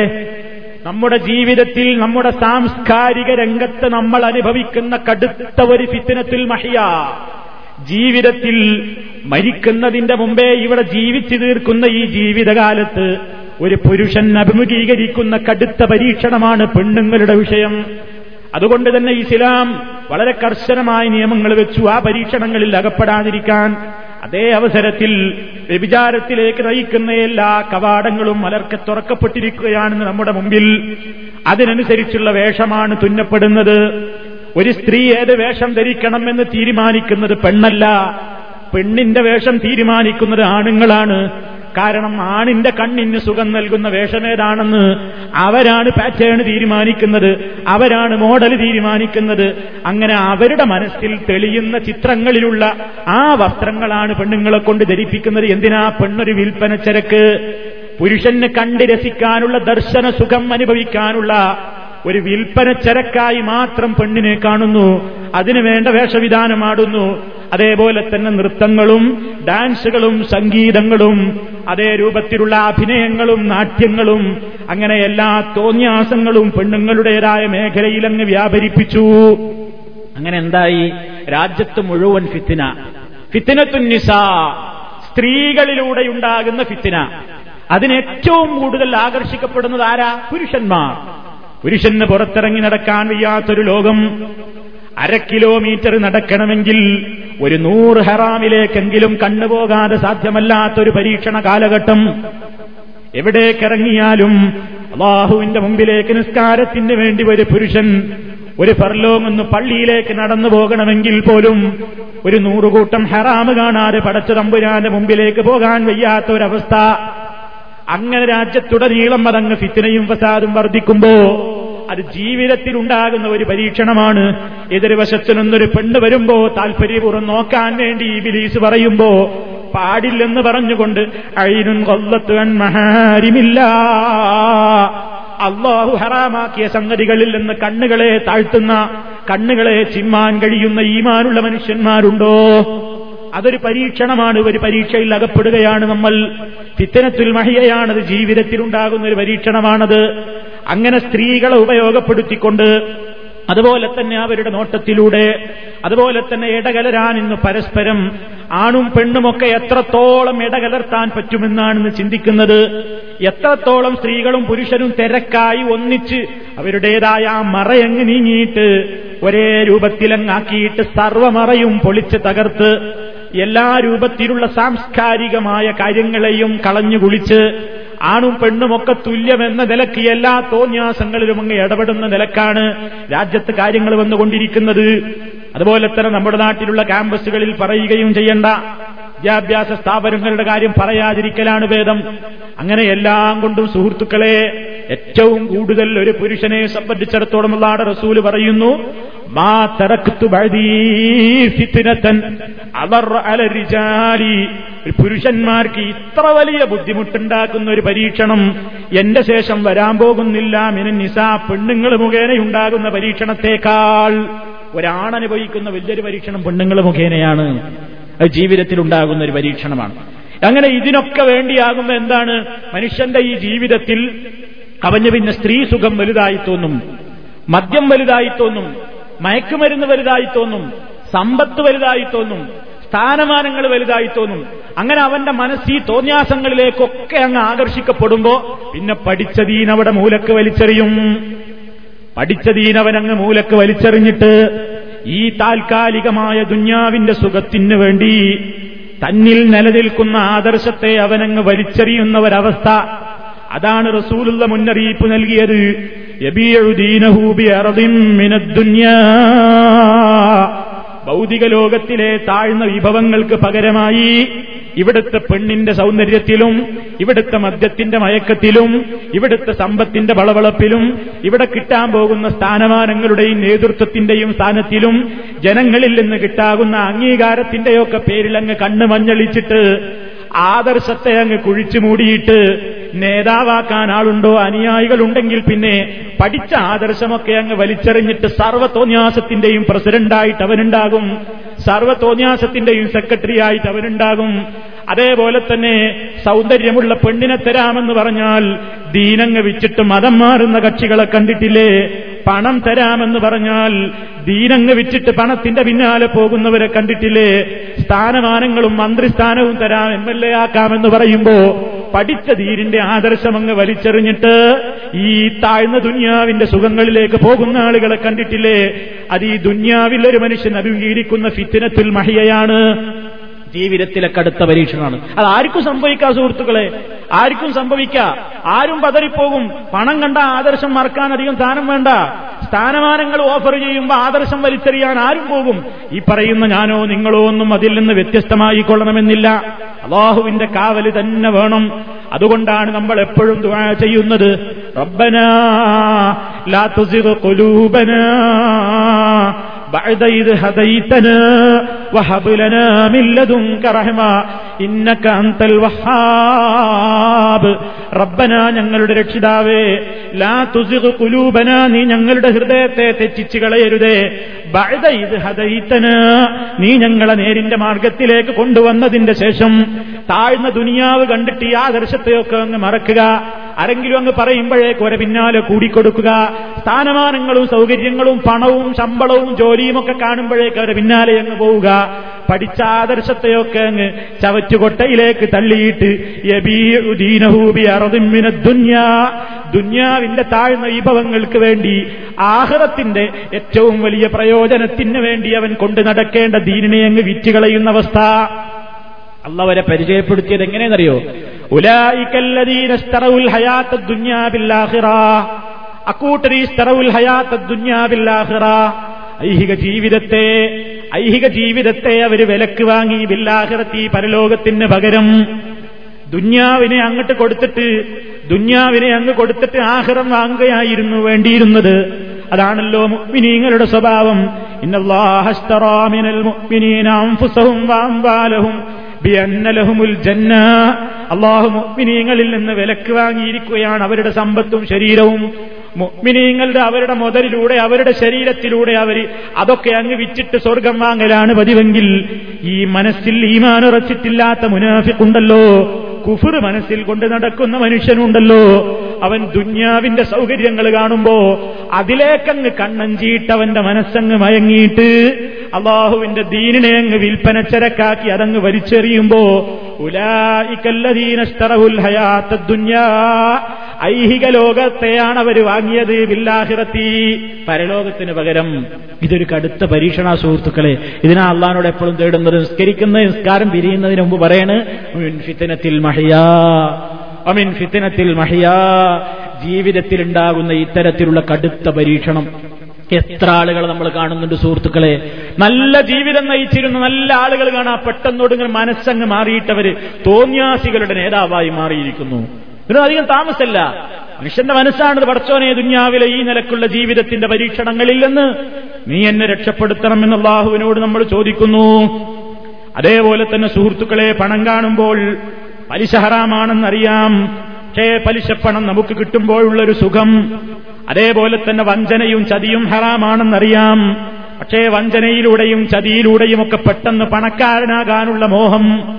നമ്മുടെ ജീവിതത്തിൽ നമ്മുടെ സാംസ്കാരിക രംഗത്ത് നമ്മൾ അനുഭവിക്കുന്ന കടുത്ത ഒരു ഫിത്തിനത്തിൽ മഹിയ. ജീവിതത്തിൽ മരിക്കുന്നതിന്റെ മുമ്പേ ഇവിടെ ജീവിച്ചു തീർക്കുന്ന ഈ ജീവിതകാലത്ത് ഒരു പുരുഷൻ അഭിമുഖീകരിക്കുന്ന കടുത്ത പരീക്ഷണമാണ് പെണ്ണുങ്ങളുടെ വിഷയം. അതുകൊണ്ട് തന്നെ ഇസ്ലാം വളരെ കർശനമായ നിയമങ്ങൾ വെച്ചു ആ പരീക്ഷണങ്ങളിൽ അകപ്പെടാതിരിക്കാൻ അതേ അവസരത്തിൽ വ്യഭിചാരത്തിലേക്ക് നയിക്കുന്ന എല്ലാ കവാടങ്ങളും മലർക്കെ തുറക്കപ്പെട്ടിരിക്കുകയാണെന്ന് നമ്മുടെ മുമ്പിൽ അതിനനുസരിച്ചുള്ള വേഷമാണ് തുന്നപ്പെടുന്നത്. ഒരു സ്ത്രീ ഏത് വേഷം ധരിക്കണമെന്ന് തീരുമാനിക്കുന്നത് പെണ്ണല്ല. പെണ്ണിന്റെ വേഷം തീരുമാനിക്കുന്നത് ആണുങ്ങളാണ്. കാരണം ആണിന്റെ കണ്ണിന് സുഖം നൽകുന്ന വേഷമേതാണെന്ന് അവരാണ് പാറ്റേൺ തീരുമാനിക്കുന്നത്. അവരാണ് മോഡൽ തീരുമാനിക്കുന്നത്. അങ്ങനെ അവരുടെ മനസ്സിൽ തെളിയുന്ന ചിത്രങ്ങളിലുള്ള ആ വസ്ത്രങ്ങളാണ് പെണ്ണുങ്ങളെ കൊണ്ട് ധരിപ്പിക്കുന്നത്. എന്തിനാ പെണ്ണൊരു വിൽപ്പന ചരക്ക് പുരുഷന് കണ്ട് രസിക്കാനുള്ള ദർശന സുഖം അനുഭവിക്കാനുള്ള ഒരു വിൽപ്പന ചരക്കായി മാത്രം പെണ്ണിനെ കാണുന്നു. അതിനു വേണ്ട വേഷവിധാനമാടുന്നു. അതേപോലെ തന്നെ നൃത്തങ്ങളും ഡാൻസുകളും സംഗീതങ്ങളും അതേ രൂപത്തിലുള്ള അഭിനയങ്ങളും നാട്യങ്ങളും അങ്ങനെ എല്ലാ തോന്യാസങ്ങളും പെണ്ണുങ്ങളുടേതായ മേഖലയിൽ അങ്ങ് വ്യാപരിപ്പിച്ചു. അങ്ങനെ എന്തായി? രാജ്യത്ത് മുഴുവൻ ഫിത്തിന. ഫിത്തിനത്തുന്നിസ. സ്ത്രീകളിലൂടെയുണ്ടാകുന്ന ഫിത്തിന അതിനേറ്റവും കൂടുതൽ ആകർഷിക്കപ്പെടുന്നത് ആരാ പുരുഷന്മാർ പുരുഷന് പുറത്തിറങ്ങി നടക്കാൻ വയ്യാത്തൊരു ലോകം. അര കിലോമീറ്റർ നടക്കണമെങ്കിൽ ഒരു നൂറ് ഹറാമിലേക്കെങ്കിലും കണ്ണുപോകാതെ സാധ്യമല്ലാത്തൊരു പരീക്ഷണ കാലഘട്ടം. എവിടേക്കിറങ്ങിയാലും അള്ളാഹുവിന്റെ മുമ്പിലേക്ക് നിസ്കാരത്തിന് വേണ്ടി ഒരു പുരുഷൻ ഒരു ഫർലോങ്ങൊന്ന് പള്ളിയിലേക്ക് നടന്നു പോകണമെങ്കിൽ പോലും ഒരു നൂറുകൂട്ടം ഹറാമ് കാണാതെ പടച്ച തമ്പുരാന്റെ മുമ്പിലേക്ക് പോകാൻ വയ്യാത്ത ഒരവസ്ഥ അങ്ങനെ രാജ്യത്തുടനീളം അതങ്ങ് ഫിത്തിനയും ഫസാദും വർദ്ധിക്കുമ്പോ അത് ജീവിതത്തിൽ ഉണ്ടാകുന്ന ഒരു പരീക്ഷണമാണ്. എതിർവശത്തു നിന്നൊരു പെണ്ണ് വരുമ്പോ താല്പര്യപൂർവം നോക്കാൻ വേണ്ടി ഈ ബിലീസ് പറയുമ്പോ പാടില്ലെന്ന് പറഞ്ഞുകൊണ്ട് അഴിനും കൊല്ലത്തുവൻ മഹാരിമില്ല. അള്ളാഹു ഹറാമാക്കിയ സംഗതികളിൽ നിന്ന് കണ്ണുകളെ താഴ്ത്തുന്ന കണ്ണുകളെ ചിമ്മാൻ കഴിയുന്ന ഈമാനുള്ള മനുഷ്യന്മാരുണ്ടോ? അതൊരു പരീക്ഷണമാണ്. ഒരു പരീക്ഷയിൽ അകപ്പെടുകയാണ് നമ്മൾ. ഫിത്തനത്തുൽ മഹിയയാണത്. ജീവിതത്തിലുണ്ടാകുന്ന ഒരു പരീക്ഷണമാണത്. അങ്ങനെ സ്ത്രീകളെ ഉപയോഗപ്പെടുത്തിക്കൊണ്ട് അതുപോലെ തന്നെ അവരുടെ നോട്ടത്തിലൂടെ അതുപോലെ തന്നെ ഇടകലരാൻ ഇന്ന് പരസ്പരം ആണും പെണ്ണുമൊക്കെ എത്രത്തോളം ഇടകലർത്താൻ പറ്റുമെന്നാണ് ഇന്ന് ചിന്തിക്കുന്നത്. എത്രത്തോളം സ്ത്രീകളും പുരുഷനും തിരക്കായി ഒന്നിച്ച് അവരുടേതായ ആ മറയങ്ങ് നീങ്ങിയിട്ട് ഒരേ രൂപത്തിലങ്ങാക്കിയിട്ട് സർവമറയും പൊളിച്ച് തകർത്ത് എല്ലാ രൂപത്തിലുള്ള സാംസ്കാരികമായ കാര്യങ്ങളെയും കളഞ്ഞു കുളിച്ച് ആണും പെണ്ണുമൊക്കെ തുല്യമെന്ന നിലയ്ക്ക് എല്ലാ തോന്യാസങ്ങളിലും അങ്ങ് ഇടപെടുന്ന നിലക്കാണ് രാജ്യത്ത് കാര്യങ്ങൾ വന്നുകൊണ്ടിരിക്കുന്നത്. അതുപോലെ തന്നെ നമ്മുടെ നാട്ടിലുള്ള ക്യാമ്പസുകളിൽ പറയുകയും ചെയ്യേണ്ട. വിദ്യാഭ്യാസ സ്ഥാപനങ്ങളുടെ കാര്യം പറയാതിരിക്കലാണ് ഭേദം. അങ്ങനെ എല്ലാം കൊണ്ടും സുഹൃത്തുക്കളെ ഏറ്റവും കൂടുതൽ ഒരു പുരുഷനെ സംബന്ധിച്ചിടത്തോളം ഉള്ളാടെ റസൂൽ പറയുന്നു മാ ഒരു പുരുഷന്മാർക്ക് ഇത്ര വലിയ ബുദ്ധിമുട്ടുണ്ടാക്കുന്ന ഒരു പരീക്ഷണം എന്റെ ശേഷം വരാൻ പോകുന്നില്ല. മിനന്നിസ പെണ്ണുങ്ങൾ മുഖേനയുണ്ടാകുന്ന പരീക്ഷണത്തെക്കാൾ ഒരാണനുഭവിക്കുന്ന വലിയൊരു പരീക്ഷണം പെണ്ണുങ്ങൾ മുഖേനയാണ്. അത് ജീവിതത്തിൽ ഉണ്ടാകുന്ന ഒരു പരീക്ഷണമാണ്. അങ്ങനെ ഇതിനൊക്കെ വേണ്ടിയാകുന്ന എന്താണ്? മനുഷ്യന്റെ ഈ ജീവിതത്തിൽ അവന് പിന്നെ സ്ത്രീ സുഖം വലുതായി തോന്നും മദ്യം വലുതായി തോന്നും മയക്കുമരുന്ന് വലുതായി തോന്നും സമ്പത്ത് വലുതായി തോന്നും സ്ഥാനമാനങ്ങൾ വലുതായി തോന്നും. അങ്ങനെ അവന്റെ മനസ്സ് ഈ തോന്യാസങ്ങളിലേക്കൊക്കെ അങ്ങ് ആകർഷിക്കപ്പെടുമ്പോ പിന്നെ പഠിച്ചതീനവിടെ മൂലക്ക് വലിച്ചെറിയും. പഠിച്ചതീനവനങ്ങ് മൂലക്ക് വലിച്ചെറിഞ്ഞിട്ട് ഈ താൽക്കാലികമായ ദുന്യാവിന്റെ സുഖത്തിന് വേണ്ടി തന്നിൽ നിലനിൽക്കുന്ന ആദർശത്തെ അവനങ്ങ് വലിച്ചെറിയുന്ന ഒരവസ്ഥ അതാണ് റസൂലുള്ള മുന്നറിയിപ്പ് നൽകിയത്. ഭൗതിക ലോകത്തിലെ താഴ്ന്ന വിഭവങ്ങൾക്ക് പകരമായി ഇവിടുത്തെ പെണ്ണിന്റെ സൗന്ദര്യത്തിലും ഇവിടുത്തെ മദ്യത്തിന്റെ മയക്കത്തിലും ഇവിടുത്തെ സമ്പത്തിന്റെ വളവളപ്പിലും ഇവിടെ കിട്ടാൻ പോകുന്ന സ്ഥാനമാനങ്ങളുടെയും നേതൃത്വത്തിന്റെയും സ്ഥാനത്തിലും ജനങ്ങളിൽ നിന്ന് കിട്ടാകുന്ന അംഗീകാരത്തിന്റെയൊക്കെ പേരിൽ അങ്ങ് കണ്ണു മഞ്ഞളിച്ചിട്ട് ആദർശത്തെ അങ്ങ് കുഴിച്ചു മൂടിയിട്ട് നേതാവാക്കാൻ ആളുണ്ടോ അനുയായികളുണ്ടെങ്കിൽ പിന്നെ പഠിച്ച ആദർശമൊക്കെ അങ്ങ് വലിച്ചെറിഞ്ഞിട്ട് സർവതോന്യാസത്തിന്റെയും പ്രസിഡന്റായിട്ട് അവനുണ്ടാകും. സർവതോന്യാസത്തിന്റെയും സെക്രട്ടറി ആയിട്ട് അവനുണ്ടാകും അതേപോലെ തന്നെ സൗന്ദര്യമുള്ള പെണ്ണിനെ തരാമെന്ന് പറഞ്ഞാൽ ദീനങ്ങ് വിച്ചിട്ട് മതം മാറുന്ന കക്ഷികളെ കണ്ടിട്ടില്ലേ? പണം തരാമെന്ന് പറഞ്ഞാൽ ദീനങ്ങ് വിറ്റിട്ട് പണത്തിന്റെ പിന്നാലെ പോകുന്നവരെ കണ്ടിട്ടില്ലേ? സ്ഥാനമാനങ്ങളും മന്ത്രിസ്ഥാനവും തരാം എം എൽ എ ആക്കാമെന്ന് പറയുമ്പോ പഠിച്ച ധീരിന്റെ ആദർശം അങ്ങ് വലിച്ചെറിഞ്ഞിട്ട് ഈ താഴ്ന്ന ദുന്യാവിന്റെ സുഖങ്ങളിലേക്ക് പോകുന്ന ആളുകളെ കണ്ടിട്ടില്ലേ? അത് ഈ ദുന്യാവിൽ ഒരു മനുഷ്യൻ അഭിമുഖീകരിക്കുന്ന ഫിത്തിനത്തുൽ മഹിയയാണ്. ജീവിതത്തിലെ കടുത്ത പരീക്ഷണമാണ്. അത് ആർക്കും സംഭവിക്കാം സുഹൃത്തുക്കളെ? ആർക്കും സംഭവിക്കാം. ആരും പതറിപ്പോകും. പണം കണ്ട ആദർശം മറക്കാൻ അധികം സ്ഥാനം വേണ്ട. സ്ഥാനമാനങ്ങൾ ഓഫർ ചെയ്യുമ്പോൾ ആദർശം വലിച്ചെറിയാൻ ആരും പോകും. ഈ പറയുന്ന ഞാനോ നിങ്ങളോ ഒന്നും അതിൽ നിന്ന് വ്യത്യസ്തമായി കൊള്ളണമെന്നില്ല അള്ളാഹുവിന്റെ കാവൽ തന്നെ വേണം. അതുകൊണ്ടാണ് നമ്മൾ എപ്പോഴും ദുആ ചെയ്യുന്നത്. റബ്ബനാ ലാ തുസിഗ് ഖുലൂബനാ بعد إذ هديتنا وهب لنا من لدنك رحمة إنك أنت الوهاب റബ്ബന ഞങ്ങളുടെ രക്ഷിതാവേ ലാ തുസിഗ് കുലൂബന നീ ഞങ്ങളുടെ ഹൃദയത്തെ തെറ്റിച്ചു കളയരുതേ ബഅദ ഇത് ഹദൈതന നീ ഞങ്ങളെ നേരിന്റെ മാർഗത്തിലേക്ക് കൊണ്ടുവന്നതിന്റെ ശേഷം താഴ്ന്ന ദുനിയാവ് കണ്ടിട്ട് ഈ ആദർശത്തെയൊക്കെ അങ്ങ് മറക്കുക ആരെങ്കിലും അങ്ങ് പറയുമ്പോഴേക്ക് ഒരു പിന്നാലെ കൂടിക്കൊടുക്കുക. സ്ഥാനമാനങ്ങളും സൗകര്യങ്ങളും പണവും ശമ്പളവും ജോലിയും ഒക്കെ കാണുമ്പോഴേക്ക് അവരെ പിന്നാലെ അങ്ങ് പോവുക. പഠിച്ച ആദർശത്തെയൊക്കെ അങ്ങ് ചവറ്റുകൊട്ടയിലേക്ക് തള്ളിയിട്ട് ദുന്യാവിന്റെ താഴ്ന്ന വിഭവങ്ങൾക്ക് വേണ്ടി ആഹ്റത്തിന്റെ ഏറ്റവും വലിയ പ്രയോജനത്തിന് വേണ്ടി അവൻ കൊണ്ടു നടക്കേണ്ട ദീനിനെ അങ്ങ് വിറ്റുകളയുന്ന അവസ്ഥ. അള്ളവരെ പരിചയപ്പെടുത്തിയത് എങ്ങനെയെന്നറിയോ? ഐഹിക ജീവിതത്തെ ഐഹിക ജീവിതത്തെ അവർ വിലക്ക് വാങ്ങി ബില്ലാഹിറത്തി പരലോകത്തിന് പകരം ദുന്യാവിനെ അങ്ങോട്ട് കൊടുത്തിട്ട് ദുന്യാവിനെ അങ്ങ് കൊടുത്തിട്ട് ആഹിറം വാങ്ങുകയായിരുന്നു വേണ്ടിയിരുന്നത്. അതാണല്ലോ മുക്മിനീങ്ങളുടെ സ്വഭാവം. ഇന്നല്ലാഹസ്തറാമിനൽ മുക്മിനീനാം ഫുസഹും വാംബാലഹും അള്ളാഹു മുഅ്മിനീങ്ങളിൽ നിന്ന് വിലക്ക് വാങ്ങിയിരിക്കുകയാണ് അവരുടെ സമ്പത്തും ശരീരവും. മുഅ്മിനീങ്ങളുടെ അവരുടെ മുതലിലൂടെ അവരുടെ ശരീരത്തിലൂടെ അവർ അതൊക്കെ അങ്ങ് വിച്ചിട്ട് സ്വർഗം വാങ്ങലാണ് പതിവെങ്കിൽ ഈ മനസ്സിൽ ഈമാനുറച്ചിട്ടില്ലാത്ത മുനാഫിക്കുണ്ടല്ലോ. കുഫർ മനസ്സിൽ കൊണ്ട് നടക്കുന്ന മനുഷ്യനുണ്ടല്ലോ. അവൻ ദുന്യാവിന്റെ സൗകര്യങ്ങൾ കാണുമ്പോ അതിലേക്കങ്ങ് കണ്ണഞ്ചിയിട്ട് അവന്റെ മനസ്സങ്ങ് മയങ്ങിയിട്ട് അള്ളാഹുവിന്റെ ദീനിനെ അങ്ങ് വിൽപ്പന ചരക്കാക്കി അതങ്ങ് വലിച്ചെറിയുമ്പോ ഐഹിക ലോകത്തെയാണ് അവർ വാങ്ങിയത് ബില്ലാഹിറത്തി. പരലോകത്തിന് പകരം ഇതൊരു കടുത്ത പരീക്ഷണ സുഹൃത്തുക്കളെ ഇതിനാ അള്ളഹാനോട് എപ്പോഴും തേടുന്നത് നിസ്കരിക്കുന്ന നിസ്കാരം പിരിയുന്നതിന് മുമ്പ് പറയണ് ഫിത്തനത്തിൽ മഹിയാ. അമിൻ ജീവിതത്തിലുണ്ടാകുന്ന ഇത്തരത്തിലുള്ള കടുത്ത പരീക്ഷണം. എത്ര ആളുകൾ നമ്മൾ കാണുന്നുണ്ട് സുഹൃത്തുക്കളെ? നല്ല ജീവിതം നയിച്ചിരുന്ന നല്ല ആളുകൾ കാണാ. പെട്ടെന്നോടിങ്ങനെ മനസ്സങ്ങ് മാറിയിട്ടവര് തോന്യാസികളുടെ നേതാവായി മാറിയിരിക്കുന്നു. ഇതിനധികം അധികം താമസമല്ല മനുഷ്യന്റെ മനസ്സാണ് പടച്ചോനെ ദുന്യാവിലെ ഈ നിലക്കുള്ള ജീവിതത്തിന്റെ പരീക്ഷണങ്ങളിൽ നിന്ന് നീ എന്നെ രക്ഷപ്പെടുത്തണം എന്ന് അള്ളാഹുവിനോട് നമ്മൾ ചോദിക്കുന്നു. അതേപോലെ തന്നെ സുഹൃത്തുക്കളെ പണം കാണുമ്പോൾ പലിശ ഹറാമാണെന്നറിയാം. പക്ഷേ പലിശപ്പണം നമുക്ക് കിട്ടുമ്പോഴുള്ളൊരു സുഖം. അതേപോലെ തന്നെ വഞ്ചനയും ചതിയും ഹറാമാണെന്നറിയാം. പക്ഷേ വഞ്ചനയിലൂടെയും ചതിയിലൂടെയും ഒക്കെ പെട്ടെന്ന് പണക്കാരനാകാനുള്ള മോഹം.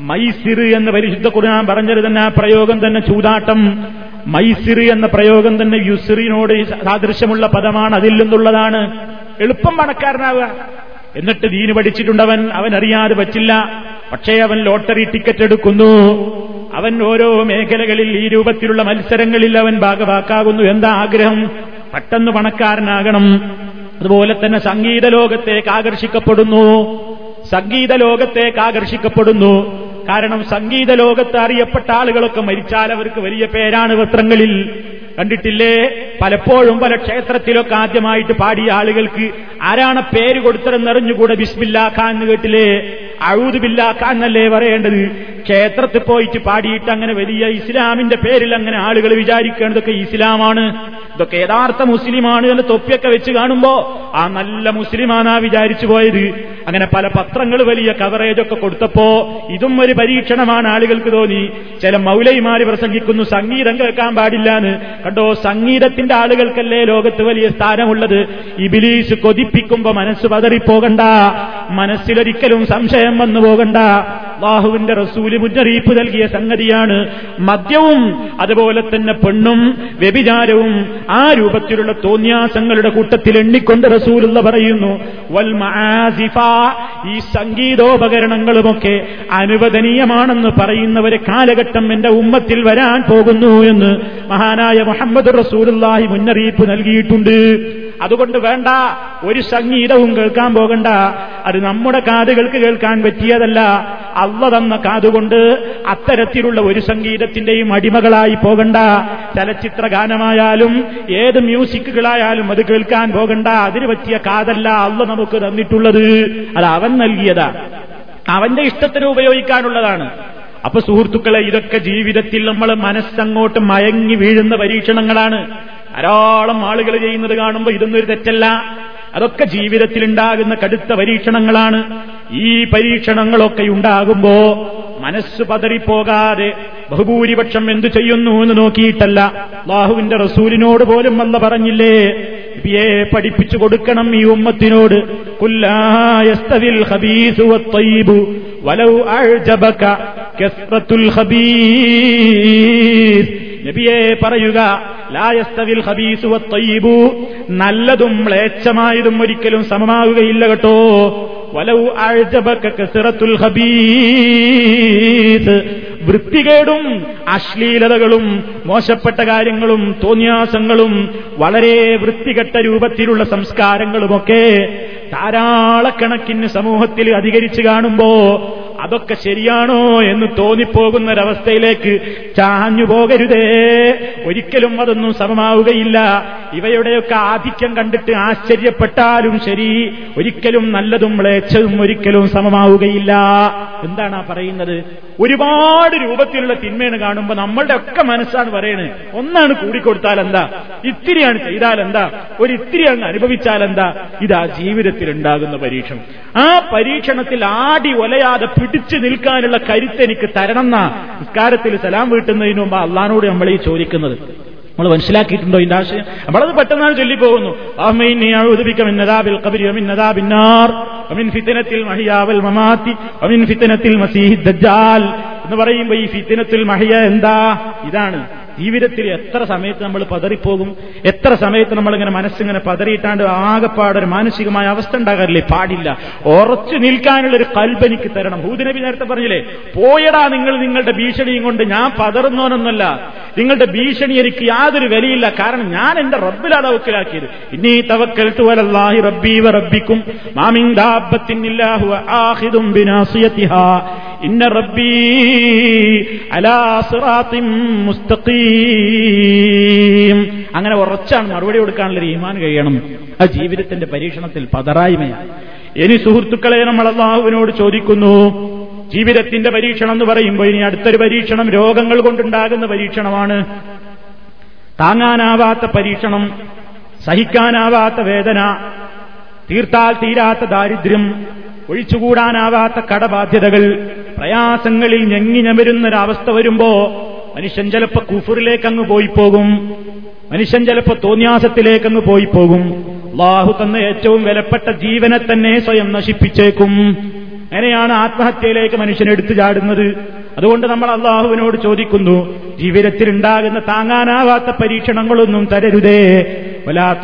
മൈസിർ എന്ന് പരിശുദ്ധ ഖുർആൻ പറഞ്ഞത് തന്നെ ആ പ്രയോഗം തന്നെ ചൂതാട്ടം. മൈസിർ എന്ന പ്രയോഗം തന്നെ യുസിറിനോട് സാദൃശ്യമുള്ള പദമാണ്. അതിൽ നിന്നുള്ളതാണ്. എളുപ്പം പണക്കാരനാവുക. എന്നിട്ട് ദീന് പഠിച്ചിട്ടുണ്ടവൻ അവൻ അറിയാതെ പറ്റില്ല. പക്ഷേ അവൻ ലോട്ടറി ടിക്കറ്റ് എടുക്കുന്നു. അവൻ ഓരോ മേഖലകളിൽ ഈ രൂപത്തിലുള്ള മത്സരങ്ങളിൽ അവൻ ഭാഗവാക്കാകുന്നു. എന്താ ആഗ്രഹം? പെട്ടെന്ന് പണക്കാരനാകണം. അതുപോലെ തന്നെ സംഗീത ലോകത്തേക്ക് ആകർഷിക്കപ്പെടുന്നു. സംഗീത ലോകത്തേക്ക് ആകർഷിക്കപ്പെടുന്നു. കാരണം സംഗീത ലോകത്ത് അറിയപ്പെട്ട ആളുകളൊക്കെ മരിച്ചാൽ അവർക്ക് വലിയ പേരാണ് പത്രങ്ങളിൽ കണ്ടിട്ടില്ലേ? പലപ്പോഴും പല ക്ഷേത്രത്തിലൊക്കെ ആദ്യമായിട്ട് പാടിയ ആളുകൾക്ക് ആരാണ് പേര് കൊടുത്തതെന്നറിഞ്ഞുകൂടെ ബിസ്മില്ലാ ഖാൻ എന്ന് കേട്ടില്ലേ? അഴുതുബില്ലാ ഖാൻ എന്നല്ലേ പറയേണ്ടത്? ക്ഷേത്രത്തിൽ പോയിട്ട് പാടിയിട്ട് അങ്ങനെ വലിയ ഇസ്ലാമിന്റെ പേരിൽ അങ്ങനെ ആളുകൾ വിചാരിക്കേണ്ടതൊക്കെ ഇസ്ലാമാണ് ഇതൊക്കെ യഥാർത്ഥ മുസ്ലിമാണ് എന്ന് തൊപ്പിയൊക്കെ വെച്ച് കാണുമ്പോ ആ നല്ല മുസ്ലിമാനാ വിചാരിച്ചു പോയത്. അങ്ങനെ പല പത്രങ്ങൾ വലിയ കവറേജൊക്കെ കൊടുത്തപ്പോ ഇതും ഒരു പരീക്ഷണമാണ് ആളുകൾക്ക് തോന്നി. ചില മൗലൈമാര് പ്രസംഗിക്കുന്നു സംഗീതം കേൾക്കാൻ പാടില്ല എന്ന് കണ്ടോ സംഗീതത്തിന്റെ ആളുകൾക്കല്ലേ ലോകത്ത് വലിയ സ്ഥാനമുള്ളത്? ഇബിലീസ് കൊതിപ്പിക്കുമ്പോ മനസ്സ് പതറിപ്പോകണ്ട. മനസ്സിലൊരിക്കലും സംശയം വന്നു പോകണ്ട അള്ളാഹുവിന്റെ റസൂൽ മുന്നറിയിപ്പ് നൽകിയ സംഗതിയാണ് മദ്യവും അതുപോലെ തന്നെ പെണ്ണും വ്യഭിചാരവും ആ രൂപത്തിലുള്ള തോന്യാസങ്ങളുടെ കൂട്ടത്തിൽ എണ്ണിക്കൊണ്ട് റസൂലുള്ള പറയുന്നു വൽ ഈ സംഗീതോപകരണങ്ങളുമൊക്കെ അനുവദനീയമാണെന്ന് പറയുന്ന ഒരു കാലഘട്ടം എന്റെ ഉമ്മത്തിൽ വരാൻ പോകുന്നു എന്ന് മഹാനായ മുഹമ്മദ് റസൂലുള്ളാഹി മുന്നറിയിപ്പ് നൽകിയിട്ടുണ്ട്. അതുകൊണ്ട് വേണ്ട ഒരു സംഗീതവും കേൾക്കാൻ പോകണ്ട. അത് നമ്മുടെ കാതുകൾക്ക് കേൾക്കാൻ പറ്റിയതല്ല. അള്ള തന്ന കാതുകൊണ്ട് അത്തരത്തിലുള്ള ഒരു സംഗീതത്തിന്റെയും അടിമകളായി പോകണ്ട. ചലച്ചിത്ര ഗാനമായാലും ഏത് മ്യൂസിക്കുകളായാലും അത് കേൾക്കാൻ പോകണ്ട. അതിന് പറ്റിയ കാതല്ല അള്ള നമുക്ക് തന്നിട്ടുള്ളത്. അത് അവൻ നൽകിയതാ. അവന്റെ ഇഷ്ടത്തിന് ഉപയോഗിക്കാനുള്ളതാണ്. അപ്പൊ സുഹൃത്തുക്കളെ ഇതൊക്കെ ജീവിതത്തിൽ നമ്മൾ മനസ്സങ്ങോട്ട് മയങ്ങി വീഴുന്ന പരീക്ഷണങ്ങളാണ്. ധാരാളം ആളുകൾ ചെയ്യുന്നത് കാണുമ്പോൾ ഇതൊന്നും ഒരു തെറ്റല്ല. അതൊക്കെ ജീവിതത്തിൽ ഉണ്ടാകുന്ന കടുത്ത പരീക്ഷണങ്ങളാണ്. ഈ പരീക്ഷണങ്ങളൊക്കെ ഉണ്ടാകുമ്പോ മനസ്സ് പതറിപ്പോകാതെ ബഹുഭൂരിപക്ഷം എന്തു ചെയ്യുന്നു എന്ന് നോക്കിയിട്ടല്ല. ബാഹുവിന്റെ റസൂലിനോട് പോലും വല്ല പറഞ്ഞില്ലേ? നബിയെ പഠിപ്പിച്ചു കൊടുക്കണം ഈ ഉമ്മത്തിനോട്. കുല്ലായസ്തവിൽ ഹബീസു വത്തയ്യിബു വലൗ അഅ്ജബക കസ്റത്തുൽ ഖബീസ്. നബിയെ പറയുക ലായസ്തവിൽ ഹബീസു വത്തയ്യിബു. നല്ലതും മ്ലേച്ഛമായതും ഒരിക്കലും സമമാകുകയില്ല കേട്ടോ. വലവ് അഅ്ജബക ഹബീസ് വൃത്തികേടും അശ്ലീലതകളും മോശപ്പെട്ട കാര്യങ്ങളും തോന്നിയാസങ്ങളും വളരെ വൃത്തികെട്ട രൂപത്തിലുള്ള സംസ്കാരങ്ങളുമൊക്കെ ധാരാളക്കണക്കിന് സമൂഹത്തിൽ അധികരിച്ചു കാണുമ്പോ അതൊക്കെ ശരിയാണോ എന്ന് തോന്നിപ്പോകുന്നൊരവസ്ഥയിലേക്ക് ചാഞ്ഞു പോകരുതേ. ഒരിക്കലും അതൊന്നും സമമാവുകയില്ല. ഇവയുടെയൊക്കെ ആധിക്യം കണ്ടിട്ട് ആശ്ചര്യപ്പെട്ടാലും ശരി ഒരിക്കലും നല്ലതും മ്ലേച്ഛതും ഒരിക്കലും സമമാവുകയില്ല. എന്താണ് ആ പറയുന്നത്? ഒരുപാട് രൂപത്തിലുള്ള തിന്മയാണ് കാണുമ്പോൾ നമ്മളുടെ ഒക്കെ മനസ്സാണ് പറയണത് ഒന്നാണ് കൂടിക്കൊടുത്താൽ എന്താ ഇത്തിരിയാണ് ചെയ്താൽ എന്താ ഒരു ഇത്തിരി അങ്ങ് അനുഭവിച്ചാൽ എന്താ ഇതാ ജീവിതത്തിൽ ഉണ്ടാകുന്ന പരീക്ഷണം. ആ പരീക്ഷണത്തിൽ ആടി ഒലയാതെ പിടിച്ചു നിൽക്കാനുള്ള കരുത്ത് എനിക്ക് തരണം എന്നാ നിസ്കാരത്തിൽ സലാം വീട്ടുന്നതിന് മുമ്പ് അള്ളഹാനോട് നമ്മൾ ഈ ചോദിക്കുന്നത്. നമ്മൾ മനസ്സിലാക്കിയിട്ടുണ്ടോ ഇതിന്റെ ആശയം? നമ്മളത് പെട്ടെന്നാണ് ചൊല്ലിപ്പോകുന്നു. എന്ന് പറയുമ്പോ ഈ ഫിത്തിനത്തിൽ മഹിയ എന്താ? ഇതാണ്. ജീവിതത്തിൽ എത്ര സമയത്ത് നമ്മൾ പതറിപ്പോകും? എത്ര സമയത്ത് നമ്മളിങ്ങനെ മനസ്സിങ്ങനെ പതറിയിട്ടാണ്ട് ആകെപ്പാടൊരു മാനസികമായ അവസ്ഥ ഉണ്ടാകാറില്ലേ? പാടില്ല. ഉറച്ചു നിൽക്കാനുള്ള ഒരു കൽബനിക്ക് തരണം. ഭൂതിനബി നേരത്തെ പറഞ്ഞില്ലേ പോയടാ നിങ്ങൾ നിങ്ങളുടെ ഭീഷണിയും കൊണ്ട് ഞാൻ പതറുന്നവനൊന്നല്ല നിങ്ങളുടെ ഭീഷണി എനിക്ക് യാതൊരു വിലയില്ല. കാരണം ഞാൻ എന്റെ റബ്ബിലാണ് തവക്കലാക്കിയത് ഇനി തവക്കൽ തുവലല്ലാഹി റബ്ബീവ റബ്ബിക്കും ഇല്ലാഹു ആഖിദും ബിനാസിയതിഹാ ഇന്ന റബ്ബീ അലാ സിറാത്തിൻ മുസ്തഖീം. അങ്ങനെ ഉറച്ചാണ് മറുപടി കൊടുക്കാനുള്ള ഈമാൻ കഴിയണം. ആ ജീവിതത്തിന്റെ പരീക്ഷണത്തിൽ പതറായ്മയാണ്. ഇനി സുഹൃത്തുക്കളെ നമ്മൾ അള്ളാഹുവിനോട് ചോദിക്കുന്നു ജീവിതത്തിന്റെ പരീക്ഷണം എന്ന് പറയുമ്പോൾ ഇനി അടുത്തൊരു പരീക്ഷണം രോഗങ്ങൾ കൊണ്ടുണ്ടാകുന്ന പരീക്ഷണമാണ്. താങ്ങാനാവാത്ത പരീക്ഷണം സഹിക്കാനാവാത്ത വേദന തീർത്താൽ തീരാത്ത ദാരിദ്ര്യം ഒഴിച്ചുകൂടാനാവാത്ത കടബാധ്യതകൾ പ്രയാസങ്ങളിൽ ഞെങ്ങി ഞമരുന്നൊരവസ്ഥ വരുമ്പോ മനുഷ്യൻ ചിലപ്പോ കുഫറിലേക്ക് അങ്ങ് പോയി പോകും. മനുഷ്യൻ ചിലപ്പോ തോന്യാസത്തിലേക്ക് അങ്ങ് പോയി പോകും. ബാഹു തന്ന ഏറ്റവും വിലപ്പെട്ട ജീവനെ തന്നെ സ്വയം നശിപ്പിച്ചേക്കും. അങ്ങനെയാണ് ആത്മഹത്യയിലേക്ക് മനുഷ്യൻ എടുത്തു ചാടുന്നത്. അതുകൊണ്ട് നമ്മൾ അള്ളാഹുവിനോട് ചോദിക്കുന്നു ജീവിതത്തിൽ ഉണ്ടാകുന്ന താങ്ങാനാവാത്ത പരീക്ഷണങ്ങളൊന്നും തരരുതേ. വലാ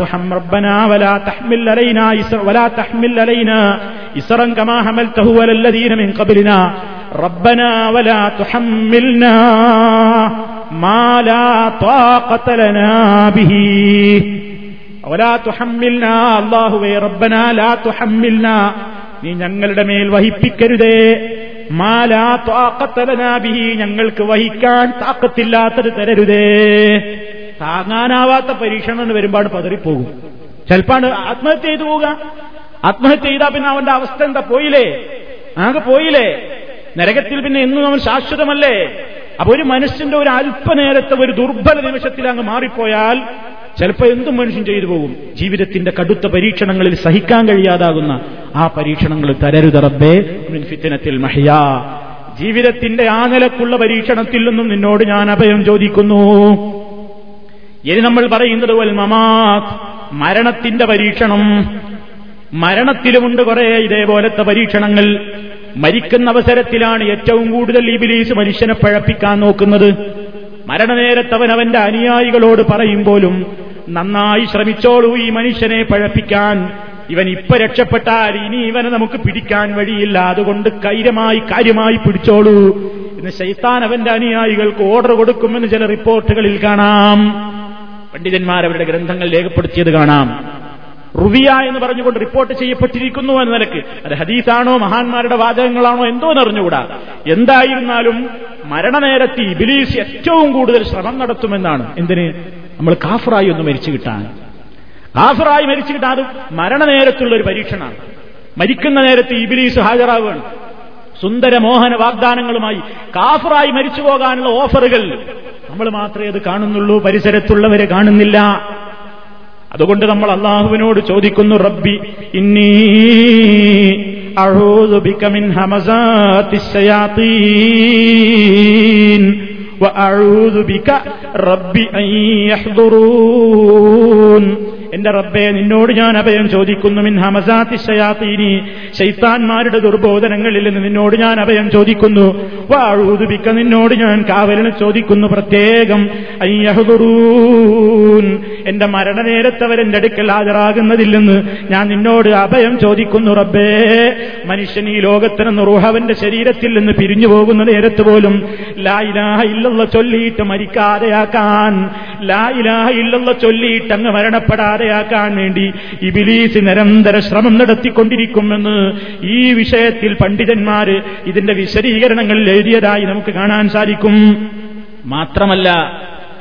വലാ തഹ്മിൽ അലൈന വലാ ഇസറം കമാ ഹമൽ തഹുവലല്ലദീന മിൻ ഖബലിന. ربنا ولا تحملنا ما لا طاقة لنا به ولا تحملنا الله ربنا لا تحملنا നീ ഞങ്ങളുടെ മേൽ വഹിപ്പിക്കരുതേ മാലാ ത്വാക്കത്തലനാബിഹി ഞങ്ങൾക്ക് വഹിക്കാൻ താക്കത്തില്ലാത്തത് തരരുതേ താങ്ങാനാവാത്ത പരീക്ഷണം എന്ന് വരുമ്പാട് പതറിപ്പോകും ചിലപ്പാണ് ആത്മഹത്യ ചെയ്തു പോവുക ആത്മഹത്യ ചെയ്താൽ പിന്നെ അവന്റെ അവസ്ഥ എന്താ പോയില്ലേ ആകെ പോയില്ലേ നരകത്തിൽ പിന്നെ എന്നും അവൻ ശാശ്വതമല്ലേ? അപ്പൊ ഒരു മനുഷ്യന്റെ ഒരു അല്പനേരത്തെ ഒരു ദുർബല നിമിഷത്തിൽ അങ്ങ് മാറിപ്പോയാൽ ചിലപ്പോൾ എന്തും മനുഷ്യൻ ചെയ്തു പോകും. ജീവിതത്തിന്റെ കടുത്ത പരീക്ഷണങ്ങളിൽ സഹിക്കാൻ കഴിയാതാകുന്ന ആ പരീക്ഷണങ്ങൾ തരരുതറബേ ഫിത്തനത്തിൽ മഹിയാ. ജീവിതത്തിന്റെ ആ നിലക്കുള്ള പരീക്ഷണത്തിൽ നിന്നും നിന്നോട് ഞാൻ അഭയം ചോദിക്കുന്നു. ഇനി നമ്മൾ പറയുന്നത് വൽ മമാത് മരണത്തിന്റെ പരീക്ഷണം. മരണത്തിലുമുണ്ട് കുറെ ഇതേപോലത്തെ പരീക്ഷണങ്ങൾ. മരിക്കുന്ന അവസരത്തിലാണ് ഏറ്റവും കൂടുതൽ ഇബിലീസ് മനുഷ്യനെ പഴപ്പിക്കാൻ നോക്കുന്നത്. മരണനേരത്തവൻ അവന്റെ അനുയായികളോട് പറയുമ്പോലും നന്നായി ശ്രമിച്ചോളൂ ഈ മനുഷ്യനെ പഴപ്പിക്കാൻ. ഇവൻ ഇപ്പൊ രക്ഷപ്പെട്ടാൽ ഇനി ഇവനെ നമുക്ക് പിടിക്കാൻ വഴിയില്ല. അതുകൊണ്ട് കൈരമായി കാര്യമായി പിടിച്ചോളൂ. എന്ന് ശൈത്താൻ അവന്റെ അനുയായികൾക്ക് ഓർഡർ കൊടുക്കുമെന്ന് ചില റിപ്പോർട്ടുകളിൽ കാണാം. പണ്ഡിതന്മാർ അവരുടെ ഗ്രന്ഥങ്ങൾ രേഖപ്പെടുത്തിയത് കാണാം. റുവിയ എന്ന് പറഞ്ഞുകൊണ്ട് റിപ്പോർട്ട് ചെയ്യപ്പെട്ടിരിക്കുന്നു എന്ന നിലയ്ക്ക്. അത് ഹദീസാണോ മഹാന്മാരുടെ വാചകങ്ങളാണോ എന്തോ എന്നറിഞ്ഞുകൂടാ എന്തായിരുന്നാലും മരണനേരത്ത് ഇബിലീസ് ഏറ്റവും കൂടുതൽ ശ്രമം നടത്തുമെന്നാണ്. എന്തിന്? നമ്മൾ കാഫറായി ഒന്ന് മരിച്ചു കിട്ടാൻ. കാഫറായി മരിച്ചു കിട്ടാൻ അത് മരണനേരത്തുള്ള ഒരു പരീക്ഷണമാണ്. മരിക്കുന്ന നേരത്ത് ഇബിലീസ് ഹാജരാവുകയാണ്. സുന്ദര മോഹന വാഗ്ദാനങ്ങളുമായി കാഫറായി മരിച്ചു പോകാനുള്ള ഓഫറുകൾ നമ്മൾ മാത്രമേ അത് കാണുന്നുള്ളൂ. പരിസരത്തുള്ളവരെ കാണുന്നില്ല. അതുകൊണ്ട് നമ്മൾ അള്ളാഹുവിനോട് ചോദിക്കുന്നു റബ്ബി ഇന്നീ أعوذ بك من همزات الشياطين وأعوذ بك رب أن يحضرون എന്റെ റബ്ബെ നിന്നോട് ഞാൻ അഭയം ചോദിക്കുന്നു. മിൻ ഹമസാത്തി ഷയാത്തീനി ശൈത്താന്മാരുടെ ദുർബോധനങ്ങളിൽ നിന്ന് നിന്നോട് ഞാൻ അഭയം ചോദിക്കുന്നു. വാഴൂതുപിക്ക നിന്നോട് ഞാൻ കാവലിന് ചോദിക്കുന്നു പ്രത്യേകം. അയ്യഹുറൂൻ എന്റെ മരണനേരത്തവരെന്റെ അടുക്കൽ ഹാജരാകുന്നതില്ലെന്ന് ഞാൻ നിന്നോട് അഭയം ചോദിക്കുന്നു റബ്ബേ. മനുഷ്യൻ ഈ ലോകത്തിന് നുറുഹവന്റെ ശരീരത്തിൽ നിന്ന് പിരിഞ്ഞു പോകുന്ന നേരത്ത് പോലും ലായിലാഹ ഇല്ലുള്ള ചൊല്ലിയിട്ട് മരിക്കാതെയാക്കാൻ ലായിലാഹ ഇല്ലുള്ള ചൊല്ലിയിട്ട് അങ്ങ് മരണപ്പെടാതെ ഇല്ലാതെയാക്കാൻ വേണ്ടി ഇബിലീസ് നിരന്തര ശ്രമം നടത്തിക്കൊണ്ടിരിക്കുമെന്ന് ഈ വിഷയത്തിൽ പണ്ഡിതന്മാര് ഇതിന്റെ വിശദീകരണങ്ങളിൽ എഴുതിയതായി നമുക്ക് കാണാൻ സാധിക്കും. മാത്രമല്ല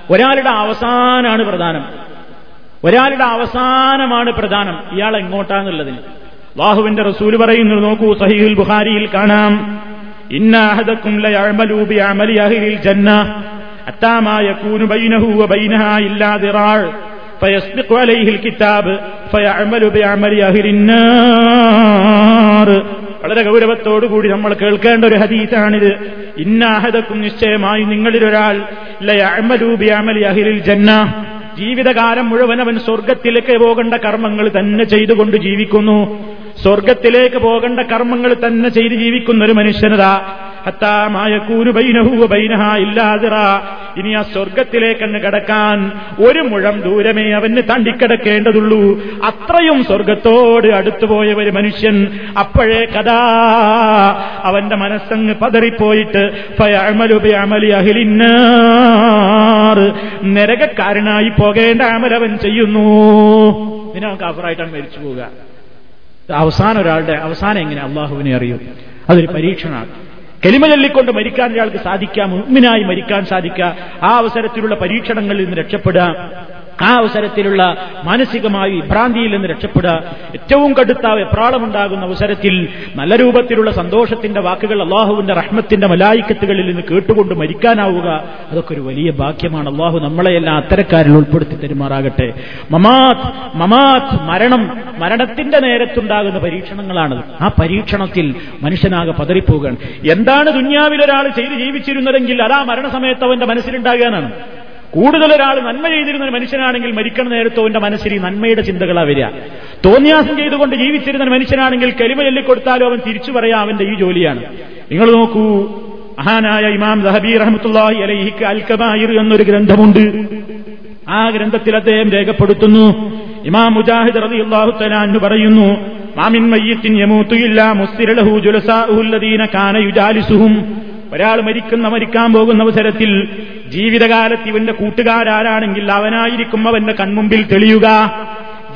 ഒരാളുടെ അവസാനാണ് പ്രധാനം. ഒരാളുടെ അവസാനമാണ് പ്രധാനം. ഇയാൾ എങ്ങോട്ടാന്നുള്ളതിന്. വാഹുവിന്റെ റസൂൽ പറയുന്നു നോക്കൂ സഹീൽ ബുഹാരിയിൽ കാണാം. ഇന്നാഹദക്കും ജന്ന. അത്താമായ യകൂനു ബൈനഹു വബൈനഹാ ഇല്ലാ ദിറാൾ فيسبق عليه الكتاب فيعمل بعمل أهل النار വളരെ ഗൗരവത്തോടുകൂടി നമ്മൾ കേൾക്കേണ്ട ഒരു ഹദീസാണിത് ഇന്നാഹദക്കും നിശ്ചയമായി നിങ്ങളിലൊരാൾ ലയമലൂബി അമലി അഹിലിൽ ജന്ന ജീവിതകാലം മുഴുവൻ അവൻ സ്വർഗത്തിലേക്ക് പോകേണ്ട കർമ്മങ്ങൾ തന്നെ ചെയ്തുകൊണ്ട് ജീവിക്കുന്നു സ്വർഗത്തിലേക്ക് പോകേണ്ട കർമ്മങ്ങൾ തന്നെ ചെയ്ത് ജീവിക്കുന്ന ഒരു മനുഷ്യനതാ ഹത്താമായൂരു ബൈനഹൂവ ബൈനഹ ഇല്ലാതിറ ഇനി ആ സ്വർഗത്തിലേക്കെന്ന് കടക്കാൻ ഒരു മുഴം ദൂരമേ അവന് തണ്ടിക്കിടക്കേണ്ടതുള്ളൂ. അത്രയും സ്വർഗത്തോട് അടുത്തുപോയ ഒരു മനുഷ്യൻ അപ്പോഴേ കഥാ. അവന്റെ മനസ്സങ്ങ് പതറിപ്പോയിട്ട് ഫയമലുബി അമലി അഹിലിന്നാർ. നരകക്കാരനായി പോകേണ്ട അമലവൻ ചെയ്യുന്നു. ഇതിനാ കാഫറായിട്ടാണ് മരിച്ചു പോവുക. അവസാനം ഒരാളുടെ അവസാനം എങ്ങനെ അള്ളാഹുവിനെ അറിയും? അതൊരു പരീക്ഷണമാണ്. കെലിമ ചൊല്ലിക്കൊണ്ട് മരിക്കാൻ ഒരാൾക്ക് സാധിക്കാം മുഗ്മിനായി മരിക്കാൻ സാധിക്കുക ആ അവസരത്തിലുള്ള പരീക്ഷണങ്ങളിൽ നിന്ന് രക്ഷപ്പെടുക ആ അവസരത്തിലുള്ള മാനസികമായി വിഭ്രാന്തിയിൽ നിന്ന് രക്ഷപ്പെടുക. ഏറ്റവും കടുത്ത വെപ്രാളമുണ്ടാകുന്ന അവസരത്തിൽ നല്ല രൂപത്തിലുള്ള സന്തോഷത്തിന്റെ വാക്കുകൾ അള്ളാഹുവിന്റെ റഹ്മത്തിന്റെ മലായിക്കത്തുകളിൽ നിന്ന് കേട്ടുകൊണ്ട് മരിക്കാനാവുക. അതൊക്കെ ഒരു വലിയ ഭാഗ്യമാണ്. അള്ളാഹു നമ്മളെയെല്ലാം അത്തരക്കാരിൽ ഉൾപ്പെടുത്തി തരുമാറാകട്ടെ. മമാത് മമാത് മരണം മരണത്തിന്റെ നേരത്തുണ്ടാകുന്ന പരീക്ഷണങ്ങളാണ് ആ പരീക്ഷണത്തിൽ മനുഷ്യനാകെ പതറിപ്പോവുകയാണ് എന്താണ് ദുന്യാവിൽ ഒരാൾ ചെയ്ത് ജീവിച്ചിരുന്നതെങ്കിൽ അതാ മരണസമയത്ത് അവന്റെ മനസ്സിലുണ്ടാകാനാണ് കൂടുതൽ ഒരാൾ നന്മ ചെയ്തിരുന്ന ഒരു മനുഷ്യനാണെങ്കിൽ മരിക്കണ നേരത്തോ എന്റെ മനസ്സിൽ ഈ നന്മയുടെ ചിന്തകളാ വരിക. തോന്നിയാസം ചെയ്തുകൊണ്ട് ജീവിച്ചിരുന്ന ഒരു മനുഷ്യനാണെങ്കിൽ കരിമ ചൊല്ലിക്കൊടുത്താലോ അവൻ തിരിച്ചു പറയാം അവന്റെ ഈ ജോലിയാണ്. നിങ്ങൾ നോക്കൂ മഹാനായ ഇമാം ദഹബി റഹമത്തുല്ലാഹി അലൈഹിക്ക് അൽക്കബായിർ എന്നൊരു ഗ്രന്ഥമുണ്ട്. ആ ഗ്രന്ഥത്തിൽ അദ്ദേഹം രേഖപ്പെടുത്തുന്നു. ഇമാം മുജാഹിദ് റതി അള്ളാഹു തലാന്ന് പറയുന്നു മാമിൻ മയ്യത്തിൻ യമൂത്തുയില്ല മുസ്തിരലഹു ജുലസാഹുല്ലദീന കാന യുജാലിസുഹും. ഒരാൾ മരിക്കുന്ന മരിക്കാൻ പോകുന്ന അവസരത്തിൽ ജീവിതകാലത്ത് ഇവന്റെ കൂട്ടുകാരാരാണെങ്കിൽ അവനായിരിക്കും അവന്റെ കൺമുമ്പിൽ തെളിയുക.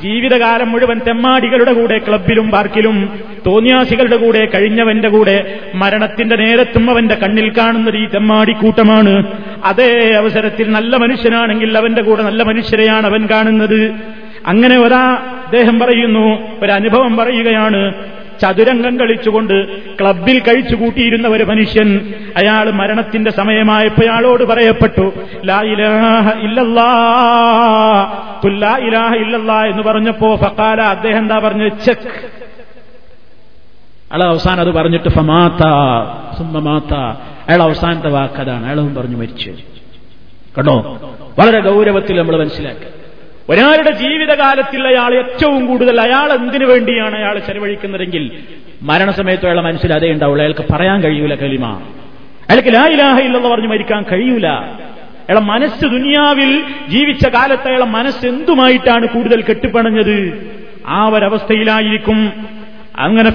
ജീവിതകാലം മുഴുവൻ തെമ്മാടികളുടെ കൂടെ ക്ലബിലും പാർക്കിലും തോന്നിയാസികളുടെ കൂടെ കഴിഞ്ഞവന്റെ കൂടെ മരണത്തിന്റെ നേരത്തും അവന്റെ കണ്ണിൽ കാണുന്നത് ഈ തെമ്മാടിക്കൂട്ടമാണ്. അതേ അവസരത്തിൽ നല്ല മനുഷ്യനാണെങ്കിൽ അവന്റെ കൂടെ നല്ല മനുഷ്യരെയാണ് അവൻ കാണുന്നത്. അങ്ങനെ ഒരാ അദ്ദേഹം പറയുന്നു ഒരനുഭവം പറയുകയാണ് ചതുരംഗം കളിച്ചുകൊണ്ട് ക്ലബിൽ കഴിച്ചു കൂട്ടിയിരുന്ന ഒരു മനുഷ്യൻ. അയാൾ മരണത്തിന്റെ സമയമായപ്പോൾ അയാളോട് പറയപ്പെട്ടു ലാ ഇലാഹ ഇല്ലല്ലാ. തുല്ലാ ഇലാഹ ഇല്ലല്ലാ എന്ന് പറഞ്ഞപ്പോ ഫക്കാല അദ്ദേഹം എന്താ പറഞ്ഞത്? ചെക്ക്. അയാൾ അവസാനം അത് പറഞ്ഞിട്ട് ഫമാത്ത അയാൾ അവസാനത്തെ വാക്കതാണ് അയാളും പറഞ്ഞു മരിച്ചു. കണ്ടോ? വളരെ ഗൗരവത്തിൽ നമ്മൾ മനസ്സിലാക്കുക ഒരാളുടെ ജീവിതകാലത്തിൽ അയാൾ ഏറ്റവും കൂടുതൽ അയാൾ എന്തിനു വേണ്ടിയാണ് അയാൾ ചെലവഴിക്കുന്നതെങ്കിൽ മരണസമയത്ത് അയാളെ മനസ്സിൽ അതേ ഉണ്ടാവുള്ളൂ. അയാൾക്ക് പറയാൻ കഴിയൂല കലിമ. അയാൾക്ക് ലാ ഇലാഹ ഇല്ലെന്ന് പറഞ്ഞ് മരിക്കാൻ കഴിയൂല. അയാളെ മനസ്സ് ദുനിയാവിൽ ജീവിച്ച കാലത്ത് അയാളെ മനസ്സ് എന്തുമായിട്ടാണ് കൂടുതൽ കെട്ടിപ്പണഞ്ഞത്? ആ ഒരവസ്ഥയിലായിരിക്കും അങ്ങനെ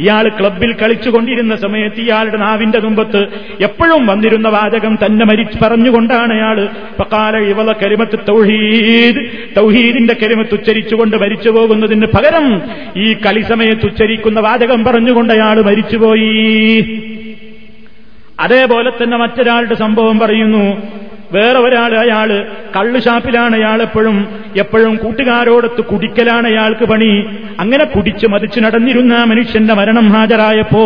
ഇയാൾ ക്ലബിൽ കളിച്ചുകൊണ്ടിരുന്ന സമയത്ത് ഇയാളുടെ നാവിന്റെ തുമ്പത്ത് എപ്പോഴും വന്നിരുന്ന വാചകം തന്നെ മരിച്ചു പറഞ്ഞുകൊണ്ടാണ് അയാൾ പക്കാല ഇവള കരിമത്ത് തൗഹീദ്. തൗഹീദിന്റെ കരിമത്ത് ഉച്ചരിച്ചുകൊണ്ട് മരിച്ചു പോകുന്നതിന് പകരം ഈ കളി സമയത്ത് ഉച്ചരിക്കുന്ന വാചകം പറഞ്ഞുകൊണ്ട് അയാൾ മരിച്ചുപോയി. അതേപോലെ തന്നെ മറ്റൊരാളുടെ സംഭവം പറയുന്നു. വേറെ ഒരാൾ അയാൾ കള്ളുഷാപ്പിലാണ് അയാൾ എപ്പോഴും. എപ്പോഴും കൂട്ടുകാരോടൊത്ത് കുടിക്കലാണ് അയാൾക്ക് പണി. അങ്ങനെ കുടിച്ച് മതിച്ചു നടന്നിരുന്ന മനുഷ്യന്റെ മരണം ഹാജരായപ്പോ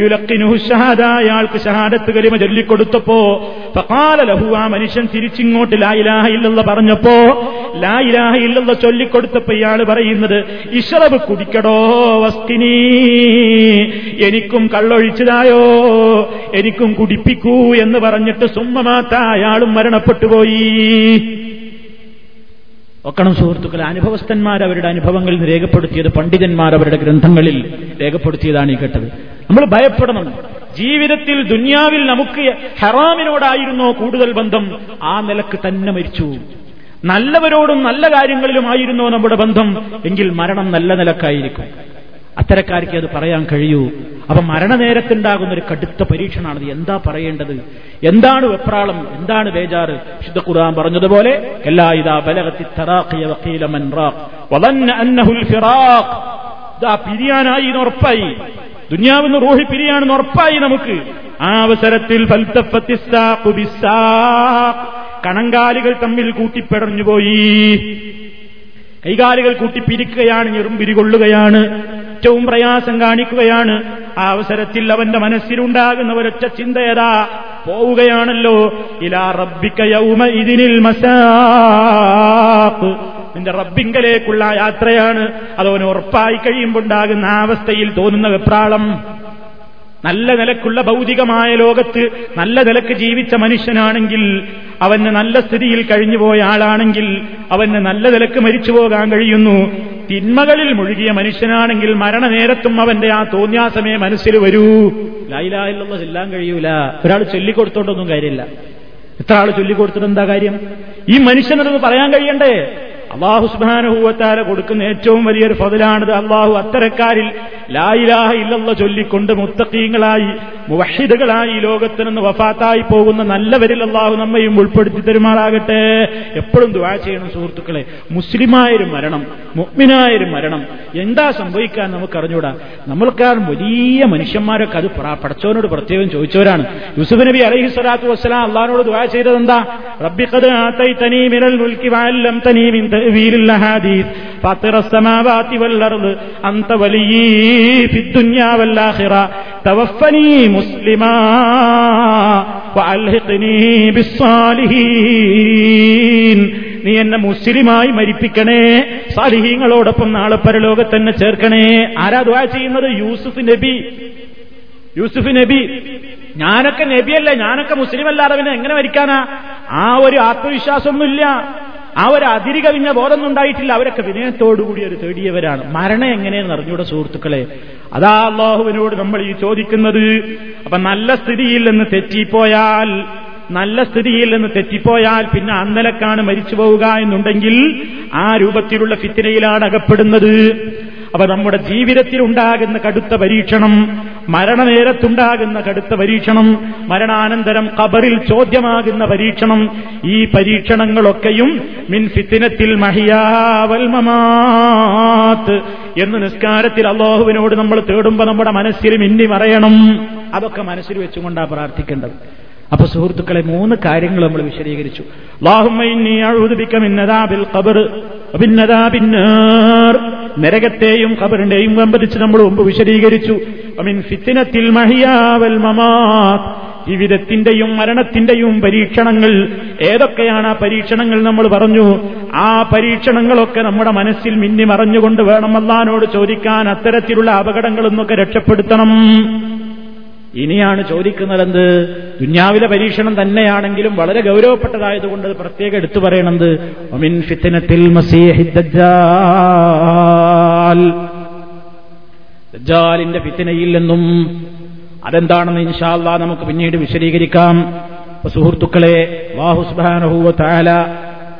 യുലക്കിനുഹു ഷഹാദ അയാൾക്ക് ഷഹാദത്ത് കലിമ ചൊല്ലിക്കൊടുത്തപ്പോ പകാല ലഹു ആ മനുഷ്യൻ തിരിച്ചിങ്ങോട്ട് ലായിലാഹ ഇല്ലെന്ന് പറഞ്ഞപ്പോ ലായിലാഹ ഇല്ലെന്ന് ചൊല്ലിക്കൊടുത്തപ്പോ ഇയാൾ പറയുന്നത് ഇഷറബ് കുടിക്കടോ വസ്തിനി എനിക്കും കള്ളൊഴിച്ചതായോ എനിക്കും കുടിപ്പിക്കൂ എന്ന് പറഞ്ഞിട്ട് സുമ്മമാത്ത അയാളും മരണപ്പെട്ടുപോയി ഒക്കണം സുഹൃത്തുക്കളെ അനുഭവസ്ഥന്മാർ അവരുടെ അനുഭവങ്ങളിൽ രേഖപ്പെടുത്തിയത് പണ്ഡിതന്മാർ അവരുടെ ഗ്രന്ഥങ്ങളിൽ രേഖപ്പെടുത്തിയതാണ് ഈ കേട്ടത്. നമ്മൾ ഭയപ്പെടണം. ജീവിതത്തിൽ ദുന്യാവിൽ നമുക്ക് ഹറാമിനോടായിരുന്നോ കൂടുതൽ ബന്ധം? ആ നിലയ്ക്ക് തന്നെ മരിച്ചു. നല്ലവരോടും നല്ല കാര്യങ്ങളിലുമായിരുന്നോ നമ്മുടെ ബന്ധം? എങ്കിൽ മരണം നല്ല നിലക്കായിരിക്കും. അത്തരക്കാർക്ക് അത് പറയാൻ കഴിയൂ. അപ്പൊ മരണനേരത്തുണ്ടാകുന്ന ഒരു കടുത്ത പരീക്ഷണാണത്. എന്താ പറയേണ്ടത്? എന്താണ് വെപ്രാളം? എന്താണ് ബേജാറ്? വിശുദ്ധ ഖുർആൻ പറഞ്ഞതുപോലെ എല്ലാ ഇതാ ഉറപ്പായി. ദുനിയാവിന്ന് റൂഹി പിരിയാണെന്ന് ഉറപ്പായി നമുക്ക്. ആ അവസരത്തിൽ കണങ്കാലികൾ തമ്മിൽ കൂട്ടിപ്പെടഞ്ഞുപോയി കൈകാലുകൾ കൂട്ടിപ്പിരിക്കുകയാണ് ഞെറുമ്പിരി കൊള്ളുകയാണ് ഏറ്റവും പ്രയാസം കാണിക്കുകയാണ്. ആ അവസരത്തിൽ അവന്റെ മനസ്സിലുണ്ടാകുന്ന ഒരൊറ്റ ചിന്തയതാ പോവുകയാണല്ലോ. ഇലാ റബ്ബിക്ക യൗമ ഇതിനിൽ മസാഖ്. നിന്റെ റബ്ബിങ്കലേക്കുള്ള യാത്രയാണ്. അതവന് ഉറപ്പായി കഴിയുമ്പോണ്ടാകുന്ന അവസ്ഥയിൽ തോന്നുന്ന വെപ്രാളം. നല്ല നിലക്കുള്ള ഭൗതികമായ ലോകത്ത് നല്ല നിലയ്ക്ക് ജീവിച്ച മനുഷ്യനാണെങ്കിൽ അവന് നല്ല സ്ഥിതിയിൽ കഴിഞ്ഞുപോയ ആളാണെങ്കിൽ അവന് നല്ല നിലയ്ക്ക് മരിച്ചു പോകാൻ കഴിയുന്നു. തിന്മകളിൽ മുഴുകിയ മനുഷ്യനാണെങ്കിൽ മരണനേരത്തും അവന്റെ ആ തോന്നിയാസമേ മനസ്സിൽ വരൂ. ലൈലായിലുള്ള ചെല്ലാൻ കഴിയൂല. ഒരാൾ ചൊല്ലിക്കൊടുത്തോണ്ടൊന്നും കാര്യമില്ല. എത്ര ആൾ ചൊല്ലിക്കൊടുത്തിട്ട് എന്താ കാര്യം? ഈ മനുഷ്യനതൊന്ന് പറയാൻ കഴിയണ്ടേ? അള്ളാഹു സുബാനുഭൂവത്താല കൊടുക്കുന്ന ഏറ്റവും വലിയൊരു ഫതിലാണിത്. അള്ളാഹു അത്തരക്കാരിൽ ലായിലാഹ ഇല്ലല്ല ചൊല്ലിക്കൊണ്ട് മുത്തക്കീങ്ങളായി മുവഹിദുകളായി ഈ ലോകത്തിൽ നിന്ന് വഫാത്തായി പോകുന്ന നല്ലവരിൽ അള്ളാഹു നമ്മയും ഉൾപ്പെടുത്തി തരുമാറാകട്ടെ എപ്പോഴും ദുവാ ചെയ്യണം സുഹൃത്തുക്കളെ മുസ്ലിമായൊരു മരണം മുഗ്മിനായൊരു മരണം എന്താ സംഭവിക്കാൻ നമുക്ക് അറിഞ്ഞൂടാ നമ്മൾക്കാർ വലിയ മനുഷ്യന്മാരൊക്കെ അത് പടച്ചവനോട് പ്രത്യേകം ചോദിച്ചവരാണ്. യൂസുഫ് നബി അലഹി സ്വലാത്തു വസ്സലാം അള്ളഹാനോട് ദുവാ ചെയ്തത് എന്താ റബ്ബിഖദ് ആതൈതനീ മിനൽ മുൽക്കി വഅല്ലംതനീ മിൻ തഅ്വീലിൽ അഹാദീസ് ഫാത്തിറ السماوات والأرض أنت وليي في الدنيا والآخرة توفني مسلما وألحقني بالصالحين നീ എന്നെ മുസ്ലിമായി മരിപ്പിക്കണേ സാലിഹീങ്ങളോടൊപ്പം നാളെ പരലോകത്ത് തന്നെ ചേർക്കണേ ആരാ ദ്വാ ചെയ്യുന്നത് യൂസുഫ് നബി യൂസുഫ് നബി ഞാനൊക്കെ നബിയല്ലേ ഞാനൊക്കെ മുസ്ലിം അല്ലാതെ പിന്നെ എങ്ങനെ മരിക്കാനാ ആ ഒരു ആത്മവിശ്വാസമൊന്നുമില്ല ആ ഒരു അതിരി കവിഞ്ഞ ബോധമൊന്നും ഉണ്ടായിട്ടില്ല അവരൊക്കെ വിനയത്തോടുകൂടി ഒരു തേടിയവരാണ്. മരണം എങ്ങനെയെന്ന് അറിഞ്ഞൂടെ സുഹൃത്തുക്കളെ? അതാ അള്ളാഹുവിനോട് നമ്മൾ ഈ ചോദിക്കുന്നത് അപ്പൊ നല്ല സ്ഥിതിയിൽ നിന്ന് തെറ്റിപ്പോയാൽ നല്ല സ്ഥിതിയിൽ നിന്ന് തെറ്റിപ്പോയാൽ പിന്നെ അന്നലക്കാണ് മരിച്ചു പോവുക എന്നുണ്ടെങ്കിൽ ആ രൂപത്തിലുള്ള ഫിത്തിനയിലാണ് അകപ്പെടുന്നത്. അപ്പൊ നമ്മുടെ ജീവിതത്തിൽ ഉണ്ടാകുന്ന കടുത്ത പരീക്ഷണം മരണനേരത്തുണ്ടാകുന്ന കടുത്ത പരീക്ഷണം മരണാനന്തരം കബറിൽ ചോദ്യമാകുന്ന പരീക്ഷണം ഈ പരീക്ഷണങ്ങളൊക്കെയും മിൻ ഫിത്തിനത്തിൽ മഹിയാവൽമമാത്ത് എന്ന് നിസ്കാരത്തിൽ അള്ളാഹുവിനോട് നമ്മൾ തേടുമ്പോൾ നമ്മുടെ മനസ്സിൽ മിന്നി മറയണം. അതൊക്കെ മനസ്സിൽ വെച്ചുകൊണ്ടാണ് പ്രാർത്ഥിക്കേണ്ടത്. അപ്പൊ സുഹൃത്തുക്കളെ മൂന്ന് കാര്യങ്ങൾ നമ്മൾ വിശദീകരിച്ചു. നരകത്തെയും ഖബറിന്റെയും വെമ്പതിച്ച് നമ്മൾ മുമ്പ് വിശദീകരിച്ചു. ജീവിതത്തിന്റെയും മരണത്തിന്റെയും പരീക്ഷണങ്ങൾ ഏതൊക്കെയാണ് ആ പരീക്ഷണങ്ങൾ നമ്മൾ പറഞ്ഞു? ആ പരീക്ഷണങ്ങളൊക്കെ നമ്മുടെ മനസ്സിൽ മിന്നി മറഞ്ഞുകൊണ്ട് വേണം ചോദിക്കാൻ അത്തരത്തിലുള്ള അപകടങ്ങളൊന്നൊക്കെ രക്ഷപ്പെടുത്തണം. ഇനിയാണ് ചോദിക്കുന്നതെന്ത്? ദുന്യാവിലെ പരീക്ഷണം തന്നെയാണെങ്കിലും വളരെ ഗൗരവപ്പെട്ടതായതുകൊണ്ട് പ്രത്യേകം എടുത്തു പറയണത്. ഒമിൻ ഫിത്തനത്തിൽ ദജ്ജാലിന്റെ ഫിത്തിനയിൽ നിന്നും അതെന്താണെന്ന് ഇൻഷാല്ല നമുക്ക് പിന്നീട് വിശദീകരിക്കാം. സുഹൃത്തുക്കളെ വാഹുസ്ബാനഹൂവ താല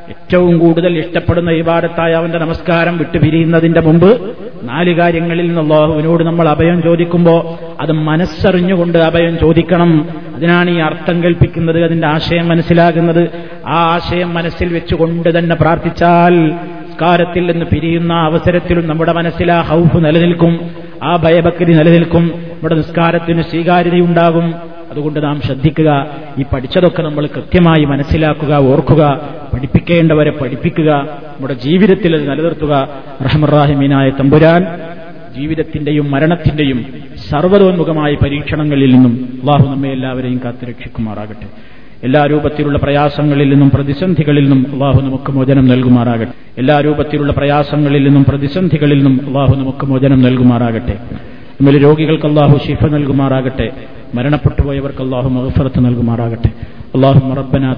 ഏറ്റവും കൂടുതൽ ഇഷ്ടപ്പെടുന്ന ഇബാദത്തായ അവന്റെ നമസ്കാരം വിട്ടുപിരിയുന്നതിന്റെ മുമ്പ് നാല് കാര്യങ്ങളിൽ നിന്ന് അള്ളാഹുവിനോട് നമ്മൾ അഭയം ചോദിക്കുമ്പോൾ അത് മനസ്സറിഞ്ഞുകൊണ്ട് അഭയം ചോദിക്കണം. അതിനാണ് ഈ അർത്ഥം കൽപ്പിക്കുന്നത് അതിന്റെ ആശയം മനസ്സിലാകുന്നത്. ആ ആശയം മനസ്സിൽ വെച്ചുകൊണ്ട് തന്നെ പ്രാർത്ഥിച്ചാൽ സ്കാരത്തിൽ നിന്ന് പിരിയുന്ന അവസരത്തിലും നമ്മുടെ മനസ്സിൽ ആ ഹൗഫ് നിലനിൽക്കും ആ ഭയഭക്തി നിലനിൽക്കും. നമ്മുടെ നിസ്കാരത്തിന് സ്വീകാര്യതയുണ്ടാകും. അതുകൊണ്ട് നാം ശ്രദ്ധിക്കുക. ഈ പഠിച്ചതൊക്കെ നമ്മൾ കൃത്യമായി മനസ്സിലാക്കുക ഓർക്കുക പഠിപ്പിക്കേണ്ടവരെ പഠിപ്പിക്കുക നമ്മുടെ ജീവിതത്തിൽ അത് നിലനിർത്തുക. റഹമറാഹിമീനായ തമ്പുരാൻ ജീവിതത്തിന്റെയും മരണത്തിന്റെയും സർവതോന്മുഖമായ പരീക്ഷണങ്ങളിൽ നിന്നും അള്ളാഹു നമ്മെ എല്ലാവരെയും കാത്തുരക്ഷിക്കുമാറാകട്ടെ എല്ലാ രൂപത്തിലുള്ള പ്രയാസങ്ങളിൽ നിന്നും പ്രതിസന്ധികളിൽ നിന്നും അള്ളാഹു നമുക്ക് മോചനം നൽകുമാറാകട്ടെ. എല്ലാ രൂപത്തിലുള്ള പ്രയാസങ്ങളിൽ നിന്നും പ്രതിസന്ധികളിൽ നിന്നും അള്ളാഹു നമുക്ക് മോചനം നൽകുമാറാകട്ടെ. നമ്മൾ രോഗികൾക്ക് അള്ളാഹു ശിഫ നൽകുമാറാകട്ടെ. മരണപ്പെട്ടുപോയവർക്ക് അള്ളാഹു മഹഫറത്ത് നൽകുമാറാകട്ടെ. അള്ളാഹു റബ്ബന